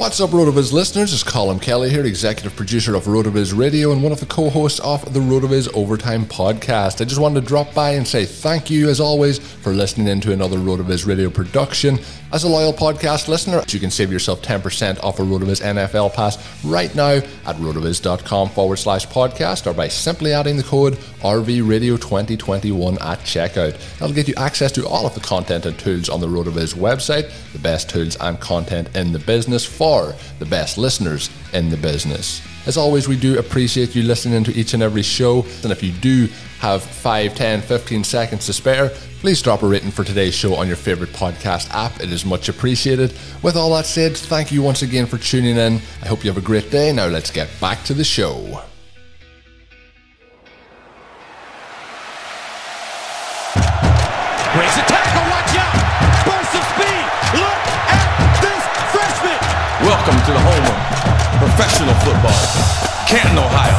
What's up, RotoViz listeners? It's Colin Kelly here, executive producer of RotoViz Radio and one of the co-hosts of the RotoViz Overtime podcast. I just wanted to drop by and say thank you, as always, for listening into another RotoViz Radio production. As a loyal podcast listener, you can save yourself 10% off a RotoViz NFL pass right now at rotoviz.com forward slash podcast or by simply adding the code RVRadio2021 at checkout. That'll get you access to all of the content and tools on the RotoViz website, the best tools and content in the business for the best listeners in the business. As always, we do appreciate you listening to each and every show. And if you do have 5, 10, 15 seconds to spare, please drop a rating for today's show on your favorite podcast app. It is much appreciated. With all that said, thank you once again for tuning in. I hope you have a great day. Now let's get back to the show. Welcome to the home of professional football, Canton, Ohio.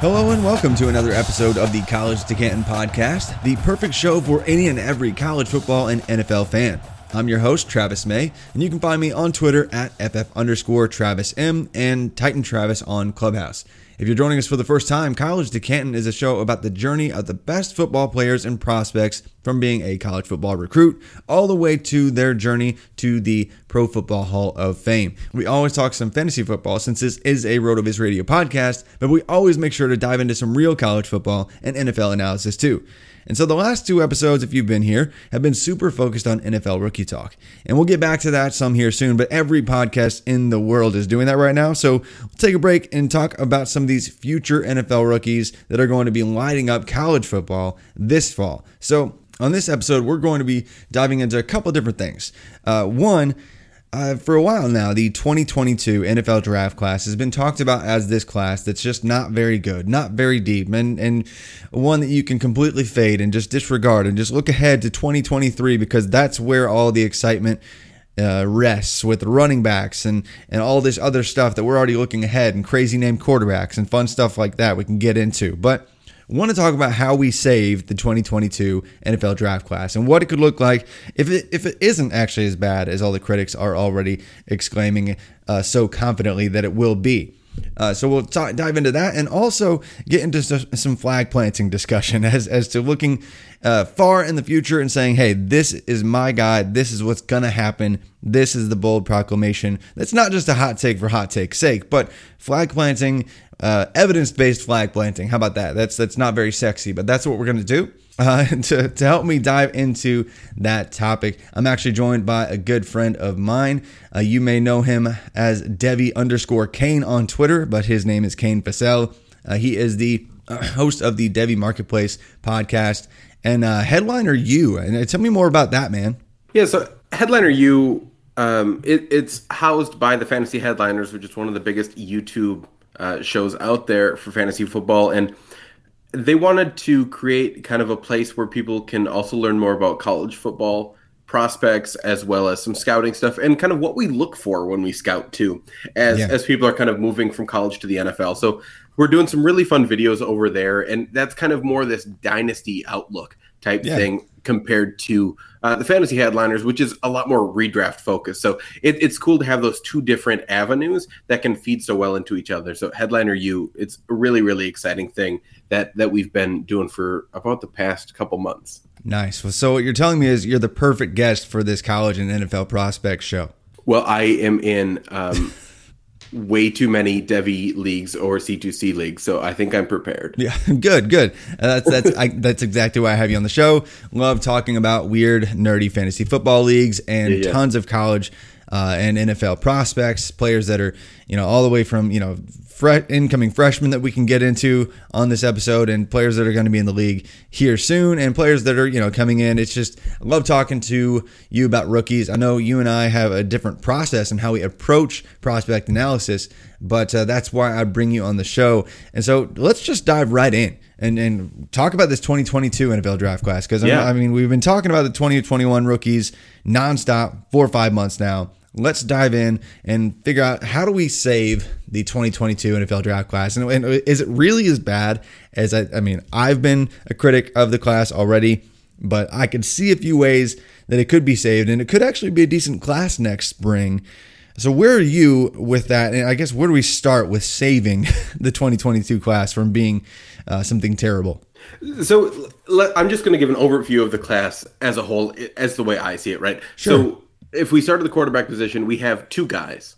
Hello and welcome to another episode of the College to Canton podcast, the perfect show for any and every college football and NFL fan. I'm your host, Travis May, and you can find me on Twitter at FF underscore Travis M and Titan Travis on Clubhouse. If you're joining us for the first time, College to Canton is a show about the journey of the best football players and prospects from being a college football recruit all the way to their journey to the Pro Football Hall of Fame. We always talk some fantasy football since this is a RotoViz radio podcast, but we always make sure to dive into some real college football and NFL analysis too. And so the last two episodes, if you've been here, have been super focused on NFL rookie talk. And we'll get back to that some here soon, but every podcast in the world is doing that right now. So we'll take a break and talk about some of these future NFL rookies that are going to be lighting up college football this fall. So on this episode, we're going to be diving into a couple different things. Uh, one, uh, for a while now, the 2022 NFL draft class has been talked about as this class that's just not very good, not very deep, and, and one that you can completely fade and just disregard and just look ahead to 2023 because that's where all the excitement uh, rests with running backs and, and all this other stuff that we're already looking ahead and crazy named quarterbacks and fun stuff like that we can get into. But want to talk about how we saved the 2022 NFL draft class and what it could look like if it if it isn't actually as bad as all the critics are already exclaiming uh, so confidently that it will be. Uh, so we'll t- dive into that and also get into some flag planting discussion as as to looking uh, far in the future and saying, "Hey, this is my guy. This is what's gonna happen. This is the bold proclamation." That's not just a hot take for hot take's sake, but flag planting, uh, evidence-based flag planting. How about that? That's that's not very sexy, but that's what we're gonna do. Uh, to, to help me dive into that topic, I'm actually joined by a good friend of mine. Uh, you may know him as Devy underscore Kane on Twitter, but his name is Kane Fossell. Uh, he is the uh, host of the Devy Marketplace podcast, and Headliners U. And tell me more about that, man. Yeah, so Headliners U, um, it, it's housed by the Fantasy Headliners, which is one of the biggest YouTube uh, shows out there for fantasy football, and they wanted to create kind of a place where people can also learn more about college football prospects as well as some scouting stuff and kind of what we look for when we scout too as yeah. as people are kind of moving from college to the NFL. So we're doing some really fun videos over there and that's kind of more this dynasty outlook type yeah. thing compared to uh, the fantasy headliners, which is a lot more redraft focused. So it, it's cool to have those two different avenues that can feed so well into each other. So Headliners U, it's a really really exciting thing that that we've been doing for about the past couple months. Nice. Well, so what you're telling me is you're the perfect guest for this college and NFL prospect show. Well, I am in. Um, way too many Devy leagues or C2C leagues, so I think I'm prepared. Yeah, good, good. Uh, that's that's I, that's exactly why I have you on the show. Love talking about weird, nerdy fantasy football leagues and yeah, yeah. tons of college uh, and NFL prospects, players that are you know all the way from you know fre- incoming freshmen that we can get into on this episode, and players that are going to be in the league here soon, and players that are you know coming in. It's just I love talking to you about rookies. I know you and I have a different process and how we approach prospect analysis, but uh, that's why I bring you on the show. And so let's just dive right in and and talk about this 2022 NFL draft class because yeah. I mean we've been talking about the 2021 rookies nonstop four or five months now let's dive in and figure out how do we save the 2022 NFL draft class? And, and is it really as bad as I, I mean, I've been a critic of the class already, but I could see a few ways that it could be saved and it could actually be a decent class next spring. So where are you with that? And I guess where do we start with saving the 2022 class from being uh, something terrible? So I'm just going to give an overview of the class as a whole, as the way I see it. Right. Sure. So if we start at the quarterback position, we have two guys.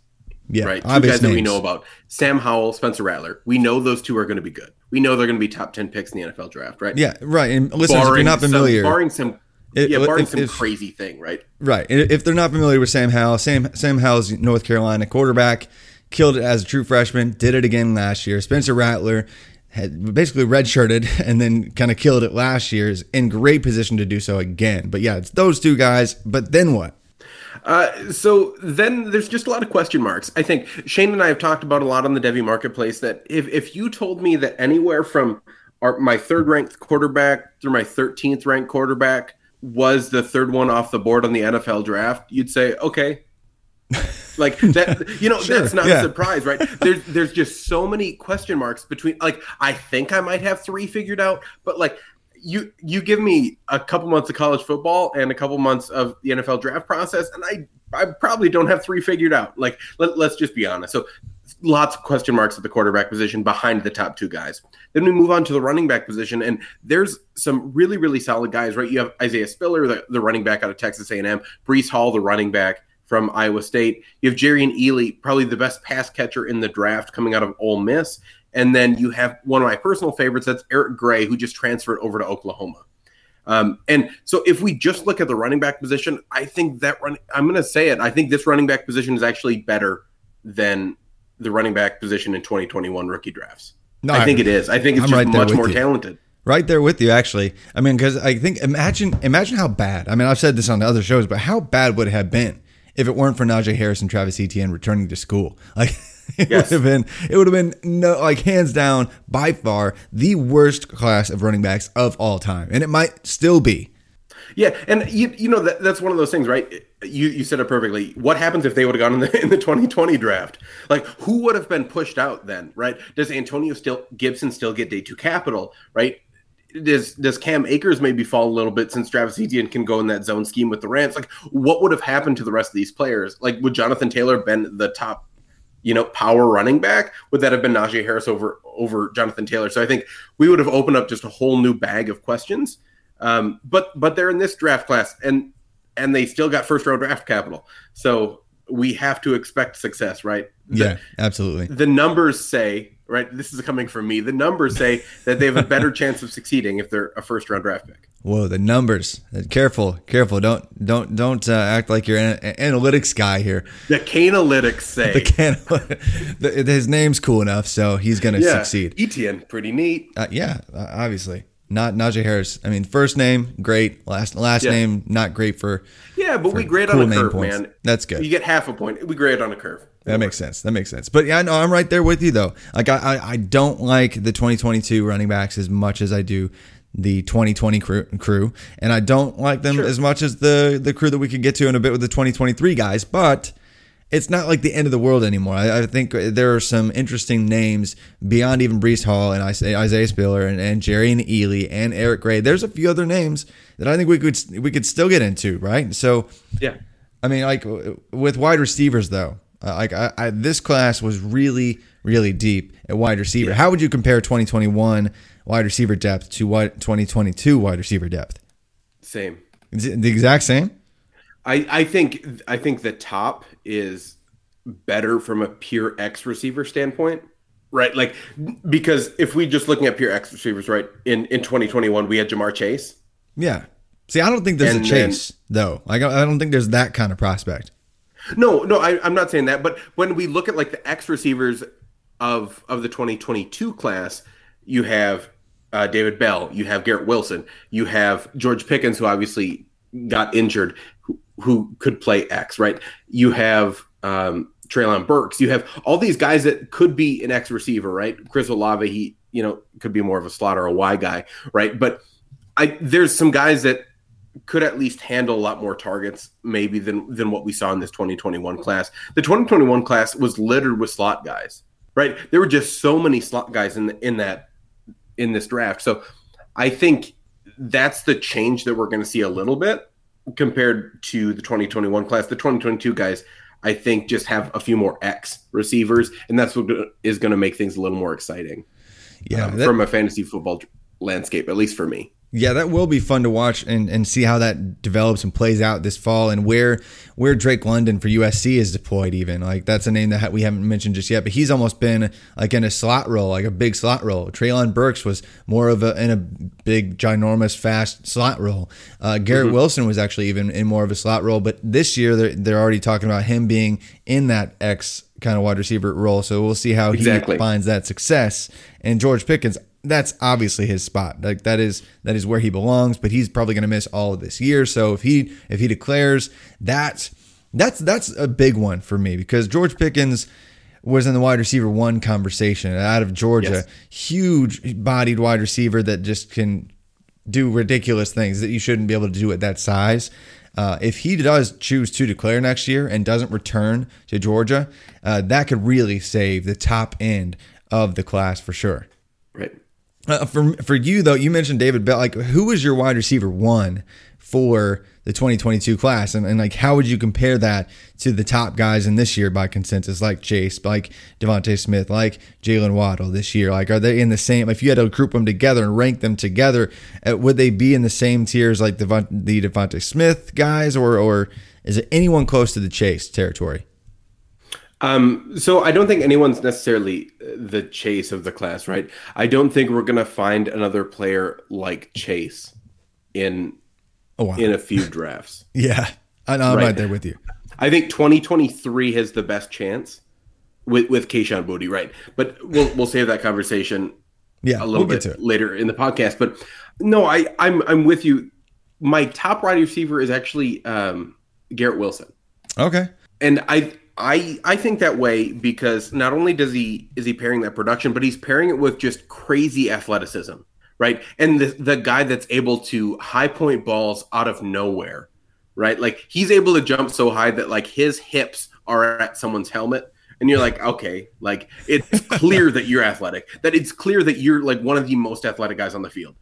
Yeah, right. Two guys names. that we know about: Sam Howell, Spencer Rattler. We know those two are going to be good. We know they're going to be top ten picks in the NFL draft, right? Yeah, right. And listen, if you're not familiar, some, barring some, it, yeah, barring if, some if, crazy thing, right? Right. If they're not familiar with Sam Howell, Sam Sam Howell's North Carolina quarterback, killed it as a true freshman, did it again last year. Spencer Rattler had basically redshirted and then kind of killed it last year. Is in great position to do so again. But yeah, it's those two guys. But then what? Uh, so then there's just a lot of question marks. I think Shane and I have talked about a lot on the Devy marketplace that if, if you told me that anywhere from our, my third ranked quarterback through my 13th ranked quarterback was the third one off the board on the NFL draft, you'd say, okay. like that, you know, sure, that's not yeah. a surprise, right? There's there's just so many question marks between. Like, I think I might have three figured out, but like you you give me a couple months of college football and a couple months of the NFL draft process, and I I probably don't have three figured out. Like let, let's just be honest. So lots of question marks at the quarterback position behind the top two guys. Then we move on to the running back position, and there's some really really solid guys. Right, you have Isaiah Spiller, the, the running back out of Texas A&M, Breece Hall, the running back from Iowa State. You have Jerrion Ealy, probably the best pass catcher in the draft coming out of Ole Miss. And then you have one of my personal favorites, that's Eric Gray, who just transferred over to Oklahoma. Um, and so if we just look at the running back position, I think that run, I'm going to say it. I think this running back position is actually better than the running back position in 2021 rookie drafts. No, I think it is. I think it's I'm just right much more you. talented. Right there with you, actually. I mean, because I think imagine imagine how bad. I mean, I've said this on other shows, but how bad would it have been if it weren't for Najee Harris and Travis Etienne returning to school? Like it yes. would have been it would have been no like hands down by far the worst class of running backs of all time, and it might still be. Yeah, and you you know that that's one of those things, right? You you said it perfectly. What happens if they would have gone in the in the 2020 draft? Like who would have been pushed out then, right? Does Antonio still Gibson still get day two capital, right? Does does Cam Akers maybe fall a little bit since Travis Etienne can go in that zone scheme with the Rams? Like what would have happened to the rest of these players? Like would Jonathan Taylor been the top you know, power running back, would that have been Najee Harris over over Jonathan Taylor? So I think we would have opened up just a whole new bag of questions. Um, but but they're in this draft class, and and they still got first round draft capital. So we have to expect success, right? The, yeah, absolutely. The numbers say right? This is coming from me. The numbers say that they have a better chance of succeeding if they're a first round draft pick. Whoa, the numbers! Careful, careful! Don't don't don't uh, act like you're an analytics guy here. The Canalytics say The can the, his name's cool enough, so he's gonna yeah, succeed. Etienne, pretty neat. Uh, yeah, uh, obviously. Not Najee Harris. I mean, first name great, last last Yeah. name not great for. Yeah, but we grade cool on a curve, points. man. That's good. You get half a point. We grade on a curve. That makes sense. That makes sense. But yeah, no, I'm right there with you though. Like I, I, I don't like the 2022 running backs as much as I do the 2020 crew, crew and I don't like them Sure. as much as the the crew that we could get to in a bit with the 2023 guys. But it's not like the end of the world anymore. I, I think there are some interesting names beyond even Breece Hall and Isaiah Isaiah Spiller and, and Jerrion Ealy and Eric Gray. There's a few other names that I think we could we could still get into, right? So Yeah. I mean, like with wide receivers, though, uh, like I, I, this class was really, really deep at wide receiver. How would you compare 2021 wide receiver depth to what 2022 wide receiver depth? Same. Is it the exact same? I, I think I think the top is better from a pure X receiver standpoint. Right? Like because if we just looking at pure X receivers, right, in, in 2021 we had Ja'Marr Chase. Yeah. See, I don't think there's And a then- chase though. Like I I don't think there's that kind of prospect. No, no, I, I'm not saying that. But when we look at like the X receivers of of the 2022 class, you have uh, David Bell, you have Garrett Wilson, you have George Pickens, who obviously got injured, who, who could play X, right? You have um, Treylon Burks, you have all these guys that could be an X receiver, right? Chris Olave, he you know could be more of a slot or a Y guy, right? But I there's some guys that could at least handle a lot more targets maybe than than what we saw in this 2021 class. The 2021 class was littered with slot guys, right? There were just so many slot guys in the, in that in this draft. So I think that's the change that we're going to see a little bit compared to the 2021 class. The 2022 guys I think just have a few more X receivers and that's what is going to make things a little more exciting Yeah, um, that- from a fantasy football landscape at least for me. Yeah, that will be fun to watch and, and see how that develops and plays out this fall and where where Drake London for USC is deployed even. Like that's a name that we haven't mentioned just yet, but he's almost been like in a slot role, like a big slot role. Treylon Burks was more of a in a big ginormous fast slot role. Uh, Garrett Wilson was actually even in more of a slot role, but this year they're they're already talking about him being in that X kind of wide receiver role. So we'll see how Exactly. he finds that success. And George Pickens, that's obviously his spot. Like that is that is where he belongs. But he's probably going to miss all of this year. So if he if he declares that, that's that's a big one for me because George Pickens was in the wide receiver one conversation out of Georgia, huge bodied wide receiver that just can do ridiculous things that you shouldn't be able to do at that size. Uh, if he does choose to declare next year and doesn't return to Georgia, uh, that could really save the top end of the class for sure. Right. Uh, for for you though, you mentioned David Bell. Like, who was your wide receiver one for the 2022 class, and, and like how would you compare that to the top guys in this year by consensus, like Chase, like DeVonta Smith, like Jaylen Waddle this year? Like, are they in the same? If you had to group them together and rank them together, uh, would they be in the same tiers like Devon, the DeVonta Smith guys, or or is it anyone close to the Chase territory? Um, so I don't think anyone's necessarily uh, the chase of the class, right? I don't think we're gonna find another player like Chase in Oh wow, in a few drafts. yeah, I know, I'm Right. right there with you. I think 2023 has the best chance with with Kayshon Boutte, right? But we'll we'll save that conversation Yeah, a little we'll bit later in the podcast. But no, I I'm I'm with you. My top wide receiver is actually um, Garrett Wilson. Okay, and I I I think that way because not only does he is he pairing that production, but he's pairing it with just crazy athleticism, right? And the the guy that's able to high point balls out of nowhere, right? Like he's able to jump so high that like his hips are at someone's helmet. And you're like, okay, like it's clear that you're athletic. That it's clear that you're like one of the most athletic guys on the field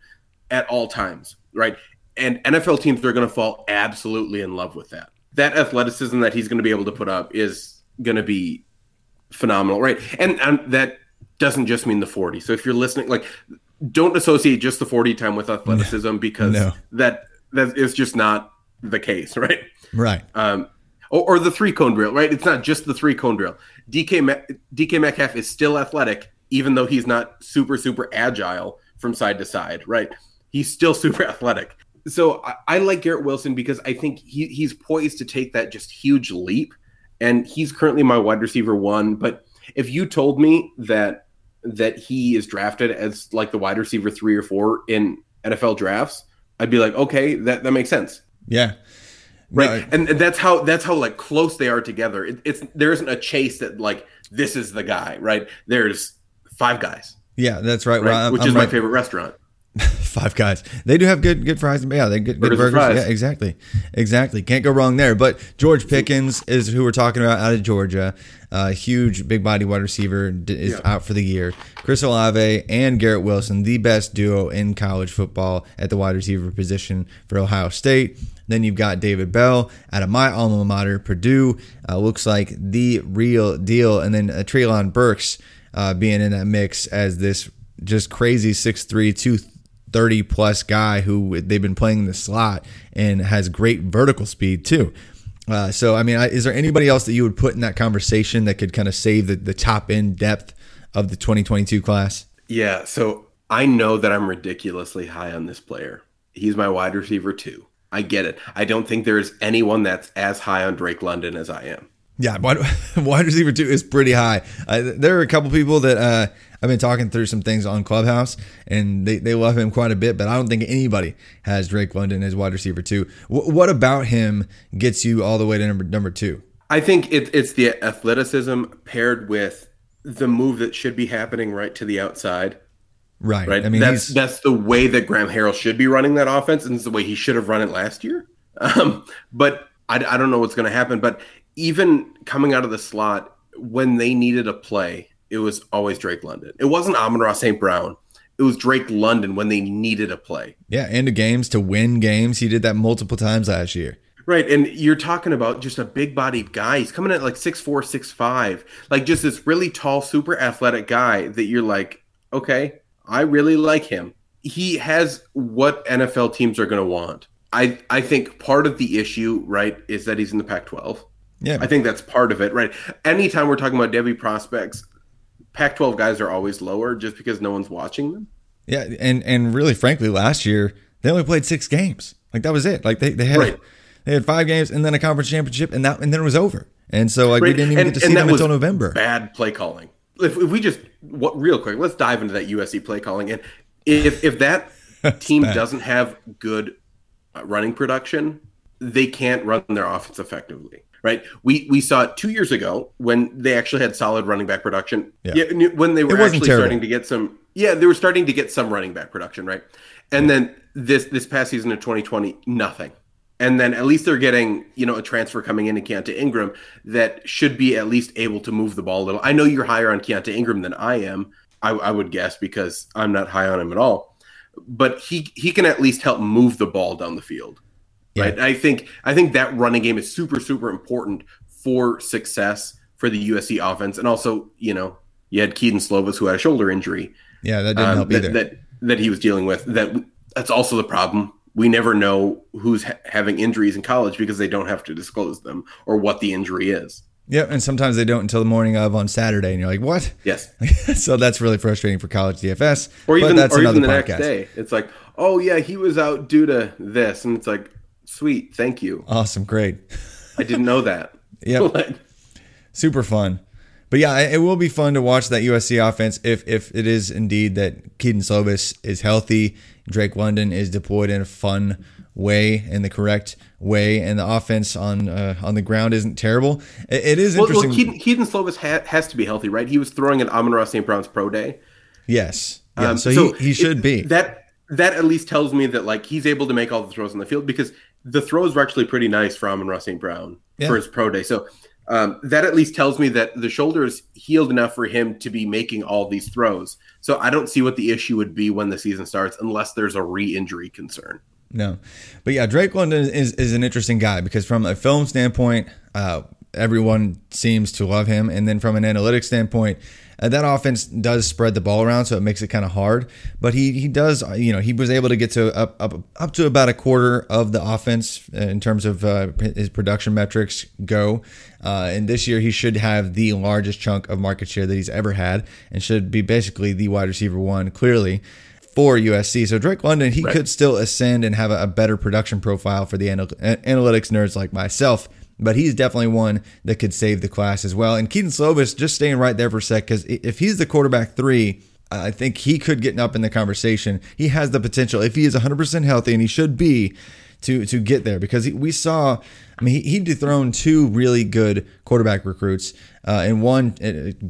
at all times, right? And NFL teams are going to fall absolutely in love with that. That athleticism that he's going to be able to put up is going to be phenomenal, right? And, and that doesn't just mean the 40. So if you're listening, like, don't associate just the 40 time with athleticism because No. that that is just not the case, right? right. Um, or, or the three cone drill, right? It's not just the three cone drill. DK Me- DK Metcalf is still athletic. even though he's not super super agile from side to side, right? He's still super athletic. So I, I like Garrett Wilson because I think he, he's poised to take that just huge leap, and he's currently my wide receiver one. But if you told me that that he is drafted as like the wide receiver three or four in NFL drafts, I'd be like, okay, that that makes sense. Yeah. right. No, and, and that's how that's how like close they are together. It, it's there isn't a chase that like this is the guy right? There's five guys. Yeah, that's right. right? Well, I'm- which I'm is my right- favorite restaurant Five guys. They do have good good fries. Yeah, they good, good Burgers and. Yeah, exactly, exactly. Can't go wrong there. But George Pickens is who we're talking about out of Georgia. Uh, huge, big body wide receiver is Yeah. out for the year. Chris Olave and Garrett Wilson, the best duo in college football at the wide receiver position for Ohio State. Then you've got David Bell out of my alma mater, Purdue. Uh, looks like the real deal. And then uh, Treylon Burks uh, being in that mix as this just crazy 6'3", 230 plus guy who they've been playing in the slot and has great vertical speed too. Uh, so, I mean, is there anybody else that you would put in that conversation that could kind of save the, the top end depth of the 2022 class? yeah so i know that i'm ridiculously high on this player he's my wide receiver too i get it i don't think there's anyone that's as high on drake london as i am Yeah, wide, wide receiver two is pretty high. Uh, there are a couple people that uh, I've been talking through some things on Clubhouse, and they, they love him quite a bit. But I don't think anybody has Drake London as wide receiver two. W- what about him gets you all the way to number number two? i think it, it's the athleticism paired with the move that should be happening right to the outside Right. right? I mean, that's he's, that's the way that Graham Harrell should be running that offense, and it's the way he should have run it last year. Um, but I, I don't know what's going to happen. But even coming out of the slot, when they needed a play, it was always Drake London. It wasn't Amon-Ra St. Brown. It was Drake London when they needed a play. yeah, into games to win games. He did that multiple times last year. Right. And you're talking about just a big bodied guy. He's coming at like six four, six five, like just this really tall, super athletic guy that you're like, okay, I really like him. He has what NFL teams are going to want. I, I think part of the issue, right, is that he's in the Pac 12. Yeah. I think that's part of it, right? Anytime we're talking about Devy prospects, Pac 12 guys are always lower just because no one's watching them. Yeah, and and really, frankly, last year they only played six games. Like that was it. Like they, they had Right. they had five games and then a conference championship, and that and then it was over. And so like we didn't even And- get to see them until November. Bad play calling. If, if we just what real quick, let's dive into that USC play calling. And if if that team bad. doesn't have good uh, running production, they can't run their offense effectively. Right? We we saw it two years ago when they actually had solid running back production. Yeah. n- when they were actually terrible. starting to get some. Yeah, they were starting to get some running back production. Right? And then this this past season of 2020, nothing. And then at least they're getting, you know, a transfer coming in to Keaontay Ingram that should be at least able to move the ball a little. I know you're higher on Keaontay Ingram than I am. I, I would guess because I'm not high on him at all. But he he can at least help move the ball down the field. Right. I think I think that running game is super, super important for success for the USC offense. And also, you know, you had Kedon Slovis who had a shoulder injury Yeah, that didn't um, help that, either. that that he was dealing with. That that's also the problem. We never know who's ha- having injuries in college because they don't have to disclose them or what the injury is. Yep, and sometimes they don't until the morning of on Saturday, and you're like, "What?" Yes, so that's really frustrating for college DFS. or but even that's or another even the podcast. next day, it's like, oh yeah, he was out due to this, and it's like, sweet, thank you. Awesome, great, I didn't know that. Like, super fun. But yeah, it will be fun to watch that USC offense if if it is indeed that Kedon Slovis is healthy, Drake London is deployed in a fun way, in the correct way, and the offense on uh, on the ground isn't terrible. It, it is well, interesting. well, Kedon, Kedon Slovis ha- has to be healthy, right? He was throwing at Amon-Ra St. Brown's pro day. yes, yeah. Um, so, he, he should it- be. That that at least tells me that like he's able to make all the throws on the field because the throws were actually pretty nice for Amon-Ra St. Brown Yeah. for his pro day. So um, that at least tells me that the shoulder is healed enough for him to be making all these throws. So I don't see what the issue would be when the season starts unless there's a re-injury concern. No, but yeah, Drake London is is an interesting guy because from a film standpoint, uh, everyone seems to love him, and then from an analytics standpoint, Uh, that offense does spread the ball around, so it makes it kind of hard. But he he does, uh, you know, he was able to get to up up up to about a quarter of the offense uh, in terms of uh, his production metrics go. Uh, and this year he should have the largest chunk of market share that he's ever had, and should be basically the wide receiver one clearly for USC. So Drake London, he right. could still ascend and have a, a better production profile for the anal- analytics nerds like myself but he's definitely one that could save the class as well. And Kedon Slovis, just staying right there for a sec, because if he's the quarterback three, I think he could get up in the conversation. He has the potential, if he is 100% healthy, and he should be, to to get there because we saw. I mean, he, he dethroned two really good quarterback recruits, uh, and one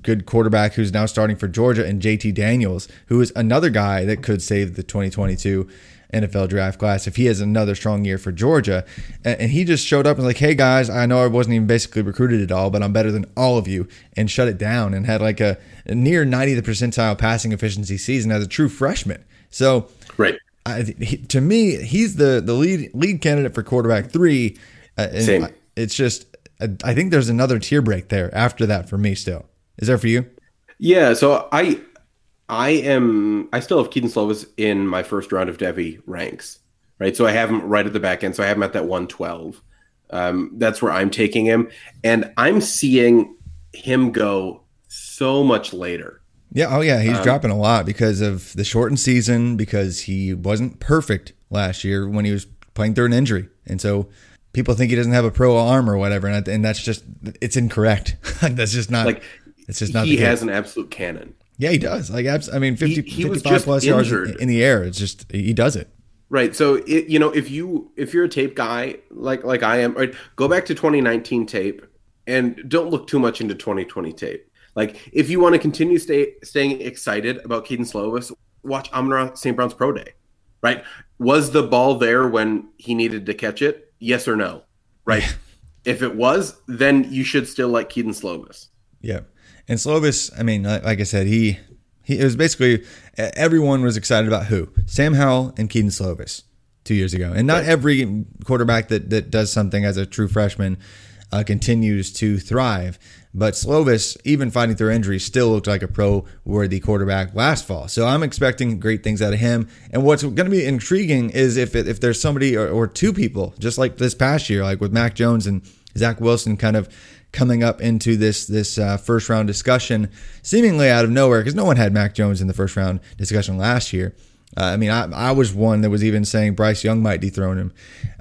good quarterback who's now starting for Georgia, and JT Daniels, who is another guy that could save the 2022 NFL draft class if he has another strong year for Georgia. And he just showed up and was like, hey guys, I know I wasn't even basically recruited at all, but I'm better than all of you, and shut it down and had like a, near 90th percentile passing efficiency season as a true freshman. So, right. I, he, to me, he's the the lead lead candidate for quarterback three. Uh, Same. It's just, I think there's another tier break there after that for me. Still, is there for you? Yeah. So I I am I still have Kedon Slovis in my first round of Devy ranks, right? So I have him right at the back end. So I have him at that 112. Um, that's where I'm taking him, and I'm seeing him go so much later. Yeah, oh yeah, he's um, dropping a lot because of the shortened season, because he wasn't perfect last year when he was playing through an injury, and so people think he doesn't have a pro arm or whatever, and, and that's just it's incorrect. that's just not like it's just not. He has an absolute cannon. Yeah, he does. Like, I mean, 50, he, he 55 plus yards in the air. It's just he does it. Right. So, it, you know, if you if you're a tape guy like like I am, right, go back to 2019 tape and don't look too much into 2020 tape. Like, if you want to continue stay staying excited about Kedon Slovis, watch Amon-Ra St. Brown's pro day. Right? Was the ball there when he needed to catch it? Yes or no? Right. if it was, then you should still like Kedon Slovis. Yeah. And Slovis, I mean, like I said, he he it was basically everyone was excited about who Sam Howell and Kedon Slovis two years ago, and not every quarterback that that does something as a true freshman uh, continues to thrive. But Slovis, even fighting through injuries, still looked like a pro worthy quarterback last fall. So I'm expecting great things out of him. And what's going to be intriguing is if if there's somebody or, or two people, just like this past year, like with Mac Jones and Zach Wilson, kind of coming up into this this uh, first round discussion, seemingly out of nowhere, because no one had Mac Jones in the first round discussion last year. Uh, I mean, I, I was one that was even saying Bryce Young might dethrone him,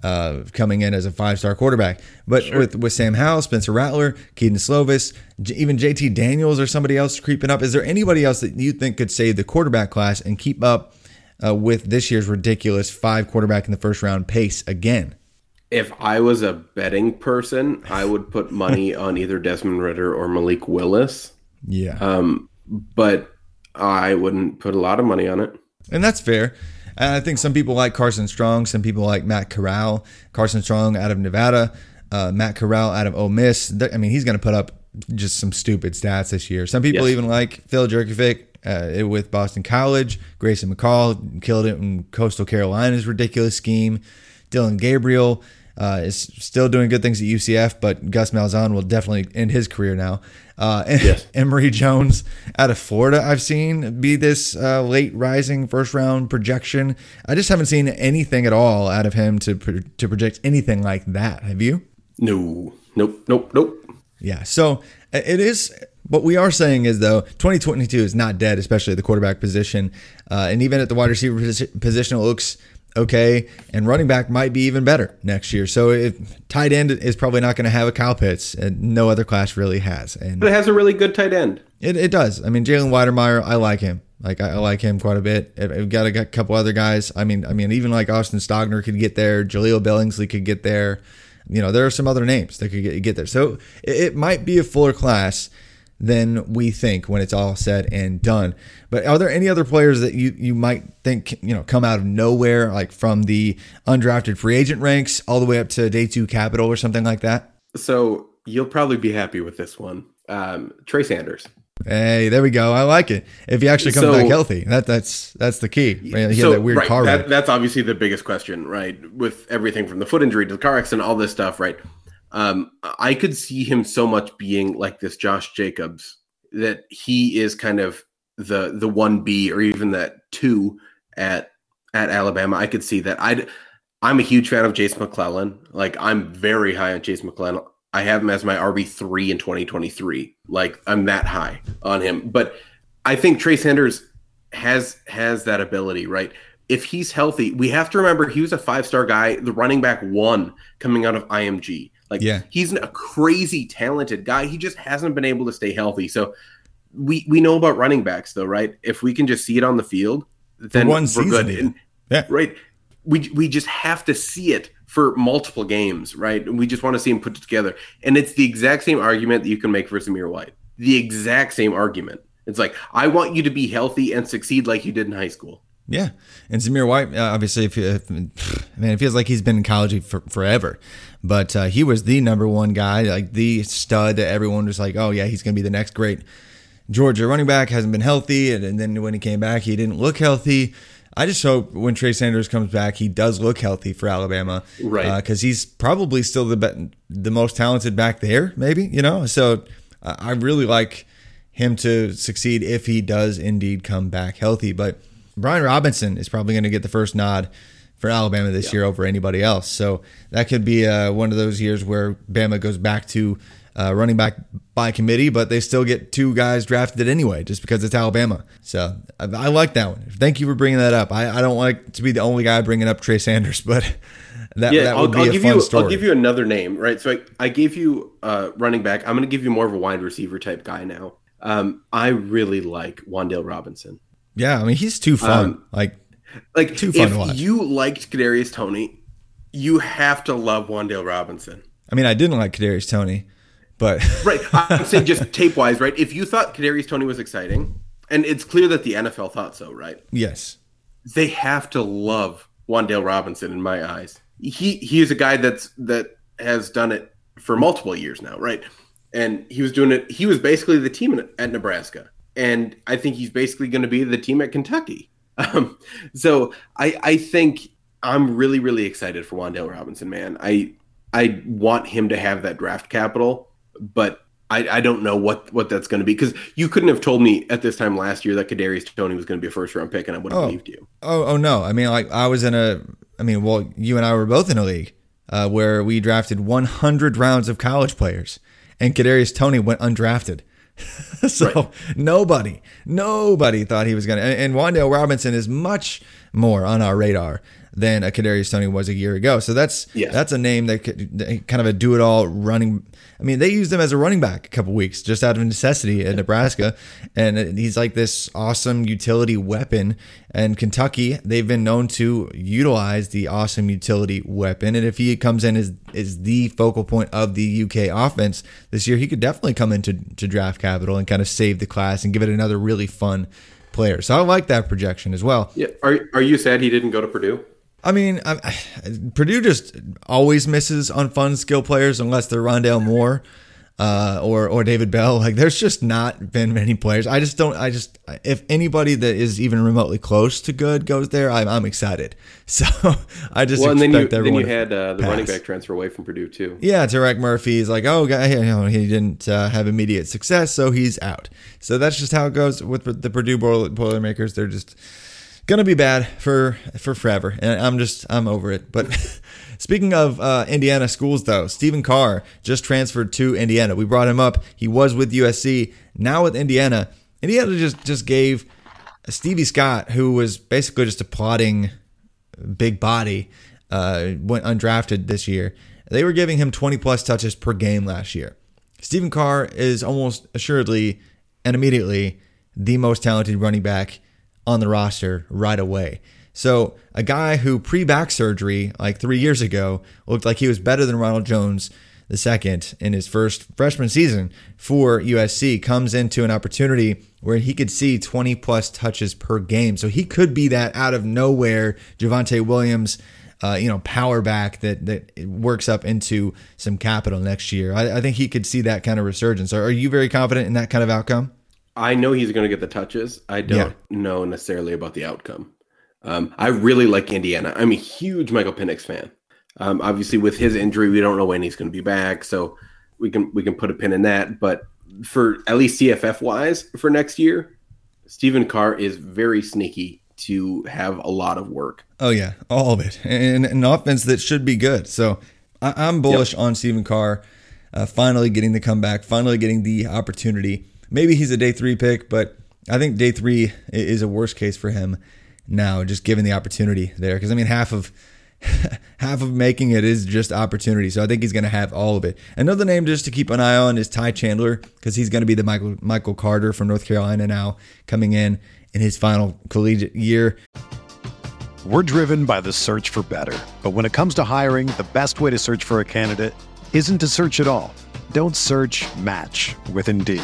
uh, coming in as a five star quarterback. But sure. with with Sam Howell, Spencer Rattler, Kedon Slovis, J- even JT Daniels or somebody else creeping up, is there anybody else that you think could save the quarterback class and keep up uh, with this year's ridiculous five quarterback in the first round pace again? If I was a betting person, I would put money on either Desmond Ridder or Malik Willis. Yeah. Um, but I wouldn't put a lot of money on it. And that's fair. And I think some people like Carson Strong, some people like Matt Corral. Carson Strong out of Nevada, uh, Matt Corral out of Ole Miss. I mean, he's going to put up just some stupid stats this year. Some people yes. even like Phil Jurkovec uh, with Boston College. Grayson McCall killed it in Coastal Carolina's ridiculous scheme. Dillon Gabriel uh, is still doing good things at UCF, but Gus Malzahn will definitely end his career now. Uh, and yes. Emory Jones out of Florida, I've seen be this uh, late rising first round projection. I just haven't seen anything at all out of him to to project anything like that. Have you? No, nope, nope, nope. Yeah, so it is. What we are saying is though, 2022 is not dead, especially at the quarterback position, uh, and even at the wide receiver position, it looks okay, and running back might be even better next year. So if tight end is probably not going to have a Kyle Pitts, and no other class really has. And but it has a really good tight end. It, it does. I mean, Jalen Wydermyer, I like him. Like I, I like him quite a bit. I've got a, couple other guys. I mean, I mean, even like Austin Stogner could get there. Jahleel Billingsley could get there. You know, there are some other names that could get, get there. So it, it might be a fuller class than we think when it's all said and done. But are there any other players that you you might think you know come out of nowhere, like from the undrafted free agent ranks all the way up to day two capital or something like that? So you'll probably be happy with this one, um, Trey Sanders. Hey, there we go. I like it. If he actually comes so, back healthy, that that's that's the key. He so, that weird right, car that, That's obviously the biggest question, right? With everything from the foot injury to the car accident, all this stuff, right? Um, I could see him so much being like this Josh Jacobs that he is kind of the the one B or even that two at at Alabama. I could see that. I I'm a huge fan of Jase McClellan. Like I'm very high on Jase McClellan. I have him as my RB three in 2023. Like I'm that high on him. But I think Trey Sanders has has that ability, right? If he's healthy, we have to remember he was a five star guy, the running back one coming out of IMG. Like Yeah. he's a crazy talented guy. He just hasn't been able to stay healthy. So we we know about running backs though, right? If we can just see it on the field, then one we're good. And- Yeah. right. We we just have to see it for multiple games, right? We just want to see him put it together. And it's the exact same argument that you can make for Zamir White. The exact same argument. It's like I want you to be healthy and succeed like you did in high school. Yeah, and Zamir White, uh, obviously, if, if I mean, it feels like he's been in college for, forever, but uh, he was the number one guy, like the stud that everyone was like, oh yeah, he's going to be the next great Georgia running back. Hasn't been healthy, and, and then when he came back, he didn't look healthy. I just hope when Trey Sanders comes back, he does look healthy for Alabama, Right. Because he's probably still the be- the most talented back there, maybe you know. So uh, I really like him to succeed if he does indeed come back healthy. But Brian Robinson is probably going to get the first nod for Alabama this year over anybody else. So that could be uh, one of those years where Bama goes back to uh, running back by committee, but they still get two guys drafted anyway, just because it's Alabama. So I, I like that one. Thank you for bringing that up. I, I don't like to be the only guy bringing up Trey Sanders, but that, Yeah, that I'll, be I'll a give fun you story. I'll give you another name, right? So I, I gave you uh, running back. I'm going to give you more of a wide receiver type guy now. Um, I really like Wandale Robinson. yeah, I mean he's too fun. Um, like Like Too fun if to watch. you liked Kadarius Toney, you have to love Wandale Robinson. I mean I didn't like Kadarius Toney, but Right. I'm saying just tape wise, right? If you thought Kadarius Toney was exciting, and it's clear that the NFL thought so, right? yes, They have to love Wandale Robinson in my eyes. He he is a guy that's that has done it for multiple years now, right? And he was doing it. He was basically the team at, at Nebraska, and I think he's basically going to be the team at Kentucky. Um, so I I think I'm really really excited for Wandale Robinson, man. I I want him to have that draft capital, but I, I don't know what what that's going to be because you couldn't have told me at this time last year that Kadarius Toney was going to be a first round pick, and I would have Oh. believed you. Oh, oh no. I mean, like I was in a. I mean, well, you and I were both in a league uh, where we drafted 100 rounds of college players, and Kadarius Toney went undrafted. so Right. nobody, nobody thought he was gonna. And, and Wandale Robinson is much more on our radar than a Kadarius Toney was a year ago. So that's Yes. that's a name that could, kind of a do it all running. I mean, they used him as a running back a couple weeks just out of necessity at Nebraska, and he's like this awesome utility weapon. And Kentucky, they've been known to utilize the awesome utility weapon. And if he comes in as is the focal point of the UK offense this year, he could definitely come into to draft capital and kind of save the class and give it another really fun player. So I like that projection as well. Yeah. Are are you sad he didn't go to Purdue? I mean, I, Purdue just always misses on fun skill players unless they're Rondale Moore uh, or or David Bell. Like, there's just not been many players. I just don't. I just if anybody that is even remotely close to good goes there, I'm, I'm excited. So I just Well, and then you then you had uh, the running back transfer away from Purdue too. Yeah, Tarek Murphy is like, oh, guy, you know, he didn't uh, have immediate success, so he's out. So that's just how it goes with the Purdue Boiler- Boilermakers. They're just gonna be bad for for forever, and I'm just I'm over it. But speaking of uh, Indiana schools, though, Stephen Carr just transferred to Indiana. We brought him up. He was with USC, now with Indiana. Indiana just just gave Stevie Scott, who was basically just a plotting big body, uh, went undrafted this year. They were giving him 20 plus touches per game last year. Stephen Carr is almost assuredly and immediately the most talented running back on the roster right away. So, a guy who pre back surgery, like three years ago, looked like he was better than Ronald Jones second in his first freshman season for USC comes into an opportunity where he could see 20 plus touches per game. So he could be that out of nowhere Javonte Williams, uh, you know, power back that that works up into some capital next year. I, I think he could see that kind of resurgence. Are, are you very confident in that kind of outcome? I know he's going to get the touches. I don't know necessarily about the outcome. Um, I really like Indiana. I'm a huge Michael Penix fan. Um, obviously, with his injury, we don't know when he's going to be back, so we can we can put a pin in that. But for at least CFF wise for next year, Stephen Carr is very sneaky to have a lot of work. Oh yeah, all of it, and an offense that should be good. So I, am bullish yep. on Stephen Carr uh, finally getting the comeback, finally getting the opportunity. Maybe he's a day three pick, but I think day three is a worst case for him now, just given the opportunity there. Because I mean, half of half of making it is just opportunity. So I think he's going to have all of it. Another name just to keep an eye on is Ty Chandler because he's going to be the Michael Michael Carter from North Carolina now coming in in his final collegiate year. We're driven by the search for better. But when it comes to hiring, the best way to search for a candidate isn't to search at all. Don't search, match with Indeed.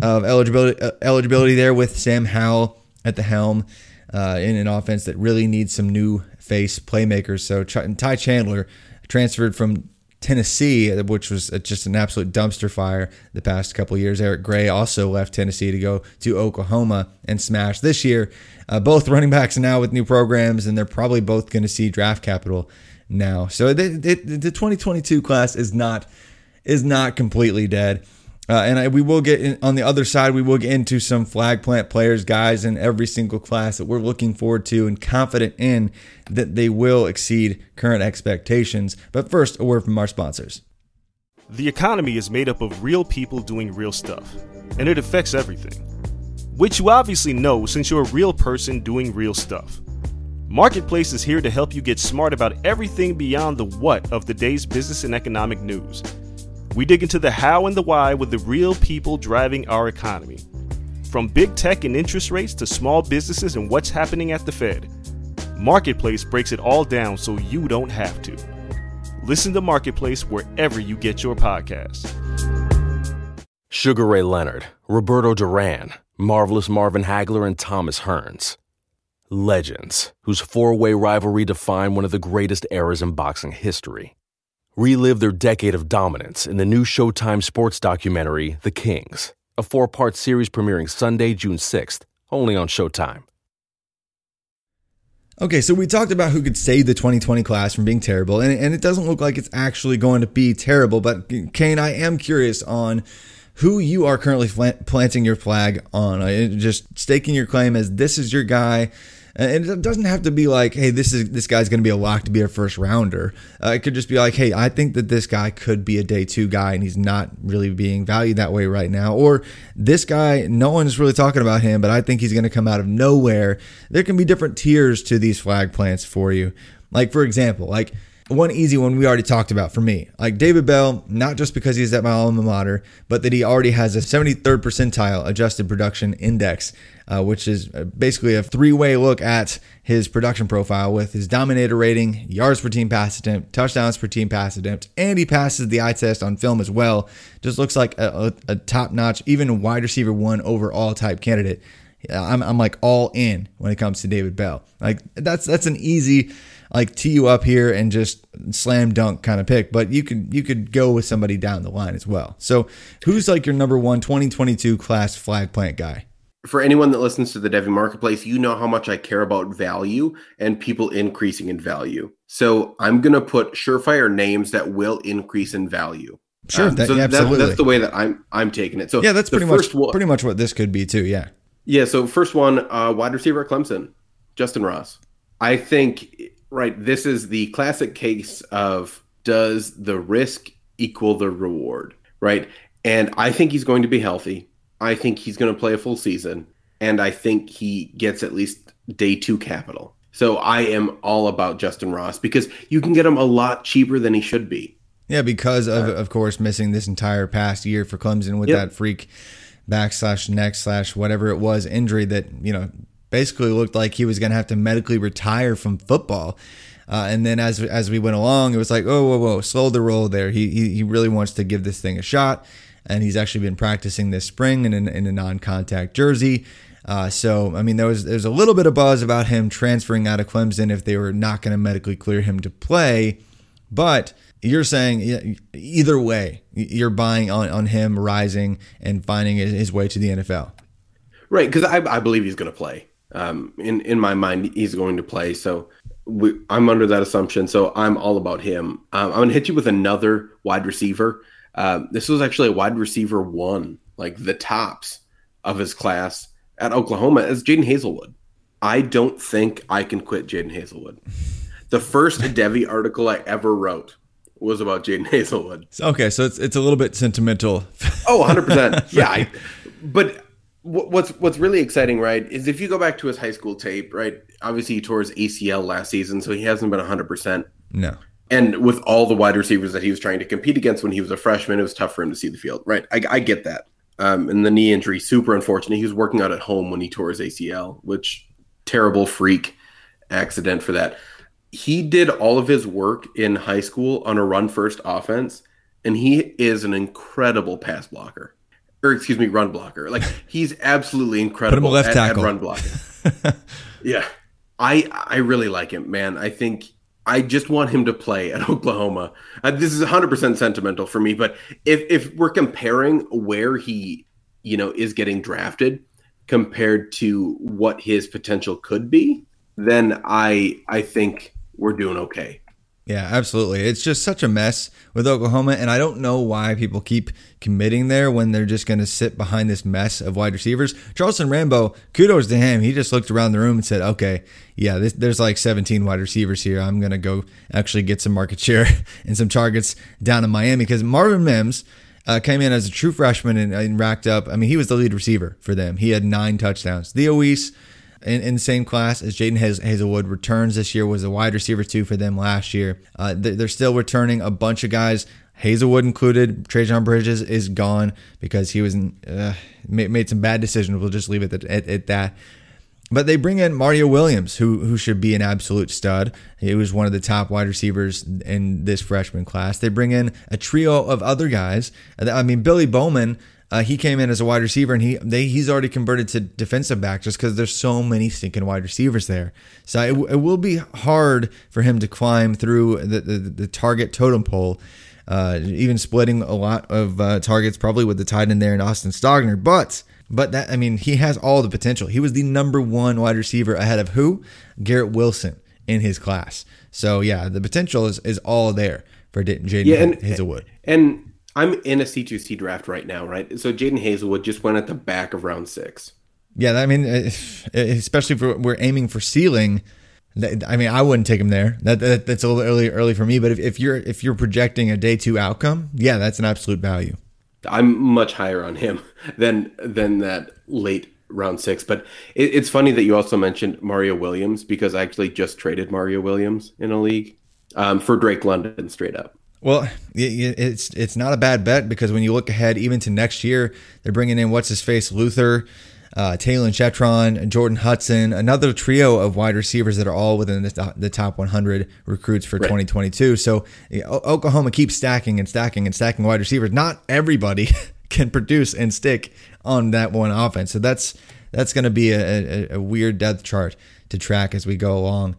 Of eligibility, uh, eligibility there with Sam Howell at the helm uh, in an offense that really needs some new face playmakers. So Ty Chandler transferred from Tennessee, which was just an absolute dumpster fire the past couple years. Eric Gray also left Tennessee to go to Oklahoma and smash this year. Uh, both running backs now with new programs, and they're probably both going to see draft capital now. So the, the, the 2022 class is not is not completely dead. Uh, and I, we will get in, on the other side, we will get into some flag plant players, guys, in every single class that we're looking forward to and confident in that they will exceed current expectations. But first, a word from our sponsors. The economy is made up of real people doing real stuff, and it affects everything. Which you obviously know since you're a real person doing real stuff. Marketplace is here to help you get smart about everything beyond the what of the day's business and economic news we dig into the how and the why with the real people driving our economy. From big tech and interest rates to small businesses and what's happening at the Fed, Marketplace breaks it all down so you don't have to. Listen to Marketplace wherever you get your podcasts. Sugar Ray Leonard, Roberto Duran, Marvelous Marvin Hagler, and Thomas Hearns. Legends, whose four way rivalry defined one of the greatest eras in boxing history. Relive their decade of dominance in the new Showtime sports documentary, The Kings, a four part series premiering Sunday, June 6th, only on Showtime. Okay, so we talked about who could save the 2020 class from being terrible, and, and it doesn't look like it's actually going to be terrible. But, Kane, I am curious on who you are currently planting your flag on, uh, just staking your claim as this is your guy and it doesn't have to be like, hey, this is this guy's going to be a lock to be a first rounder. Uh, it could just be like, hey, I think that this guy could be a day two guy, and he's not really being valued that way right now. Or this guy, no one's really talking about him, but I think he's going to come out of nowhere. There can be different tiers to these flag plants for you. Like for example, like one easy one we already talked about for me. Like David Bell, not just because he's at my alma mater, but that he already has a 73rd percentile adjusted production index, uh, which is uh, basically a three way look at his production profile with his dominator rating, yards per team pass attempt, touchdowns per team pass attempt, and he passes the eye test on film as well. Just looks like a, a, a top notch, even wide receiver one overall type candidate. I'm, I'm like all in when it comes to David Bell. Like that's that's an easy like tee you up here and just slam dunk kind of pick, but you could you could go with somebody down the line as well. So who's like your number one 2022 class flag plant guy? For anyone that listens to the Devy Marketplace, you know how much I care about value and people increasing in value. So I'm gonna put surefire names that will increase in value. Sure, um, that, so yeah, absolutely. That, that's the way that I'm I'm taking it. So yeah, that's pretty much one, pretty much what this could be too. Yeah. Yeah. So first one, uh, wide receiver at Clemson, Justin Ross. I think right this is the classic case of does the risk equal the reward right And I think he's going to be healthy. I think he's going to play a full season. And I think he gets at least day two capital. So I am all about Justin Ross because you can get him a lot cheaper than he should be. Yeah, because of uh, of course missing this entire past year for Clemson with Yep. that freak backslash neck slash whatever it was injury that you know basically looked like he was going to have to medically retire from football. Uh, and then as as we went along, it was like, oh, whoa, whoa, slow the roll there. He, he he really wants to give this thing a shot, and he's actually been practicing this spring in, in, in a non-contact jersey. Uh, so I mean, there was there's a little bit of buzz about him transferring out of Clemson if they were not going to medically clear him to play, but you're saying either way, you're buying on, on him rising and finding his way to the NFL. Right, because I, I believe he's going to play. Um, in in my mind, he's going to play. So we, I'm under that assumption. So I'm all about him. Um, I'm going to hit you with another wide receiver. Um, this was actually a wide receiver one, like the tops of his class at Oklahoma, as Jadon Haselwood. I don't think I can quit Jadon Haselwood. The first Devy article I ever wrote was about Jadon Haselwood. Okay, so it's it's a little bit sentimental. Oh, 100%. yeah. I, but what's what's really exciting, right, is if you go back to his high school tape, right? Obviously, he tore his ACL last season, so he hasn't been 100%. No. And with all the wide receivers that he was trying to compete against when he was a freshman, it was tough for him to see the field, right? I, I get that. Um, and the knee injury, super unfortunate. He was working out at home when he tore his ACL, which terrible freak accident for that. He did all of his work in high school on a run first offense, and he is an incredible pass blocker. Or excuse me, run blocker. Like he's absolutely incredible left at, at tackle. run blocking. yeah. I I really like him, man. I think I just want him to play at Oklahoma. Uh, this is 100% sentimental for me, but if if we're comparing where he, you know, is getting drafted compared to what his potential could be, then I I think we're doing okay. Yeah, absolutely. It's just such a mess with Oklahoma, and I don't know why people keep committing there when they're just going to sit behind this mess of wide receivers. Charleston Rambo, kudos to him. He just looked around the room and said, "Okay, yeah, this, there's like 17 wide receivers here. I'm going to go actually get some market share and some targets down in Miami." Because Marvin Mims uh, came in as a true freshman and, and racked up. I mean, he was the lead receiver for them. He had nine touchdowns. Theo Wease in, in the same class as Jadon Haselwood returns this year was a wide receiver two for them last year. Uh, they- they're still returning a bunch of guys. Haselwood included. Trejan Bridges is gone because he was uh, made, made some bad decisions. We'll just leave it at, at, at that. But they bring in Mario Williams, who who should be an absolute stud. He was one of the top wide receivers in this freshman class. They bring in a trio of other guys. I mean, Billy Bowman. Uh, he came in as a wide receiver, and he they, he's already converted to defensive back just because there's so many stinking wide receivers there. So it, it will be hard for him to climb through the the, the target totem pole. Uh, even splitting a lot of uh, targets, probably with the tight end there and Austin Stogner. But but that I mean, he has all the potential. He was the number one wide receiver ahead of who? Garrett Wilson in his class. So yeah, the potential is, is all there for Jadon Yeah, and- Haselwood. And I'm in a C2C draft right now, right? So Jadon Haselwood just went at the back of round six. Yeah, I mean, if- especially if we're aiming for ceiling. I mean, I wouldn't take him there. That, that that's a little early early for me. But if, if you're if you're projecting a day two outcome, yeah, that's an absolute value. I'm much higher on him than than that late round six. But it, it's funny that you also mentioned Mario Williams because I actually just traded Mario Williams in a league um, for Drake London straight up. Well, it's it's not a bad bet because when you look ahead, even to next year, they're bringing in what's his face Luther, uh, Talyn Shettron, Jordan Hudson, another trio of wide receivers that are all within the, the top 100 recruits for 2022. So Oklahoma keeps stacking and stacking and stacking wide receivers. Not everybody can produce and stick on that one offense. So that's that's going to be a, a, a weird depth chart to track as we go along.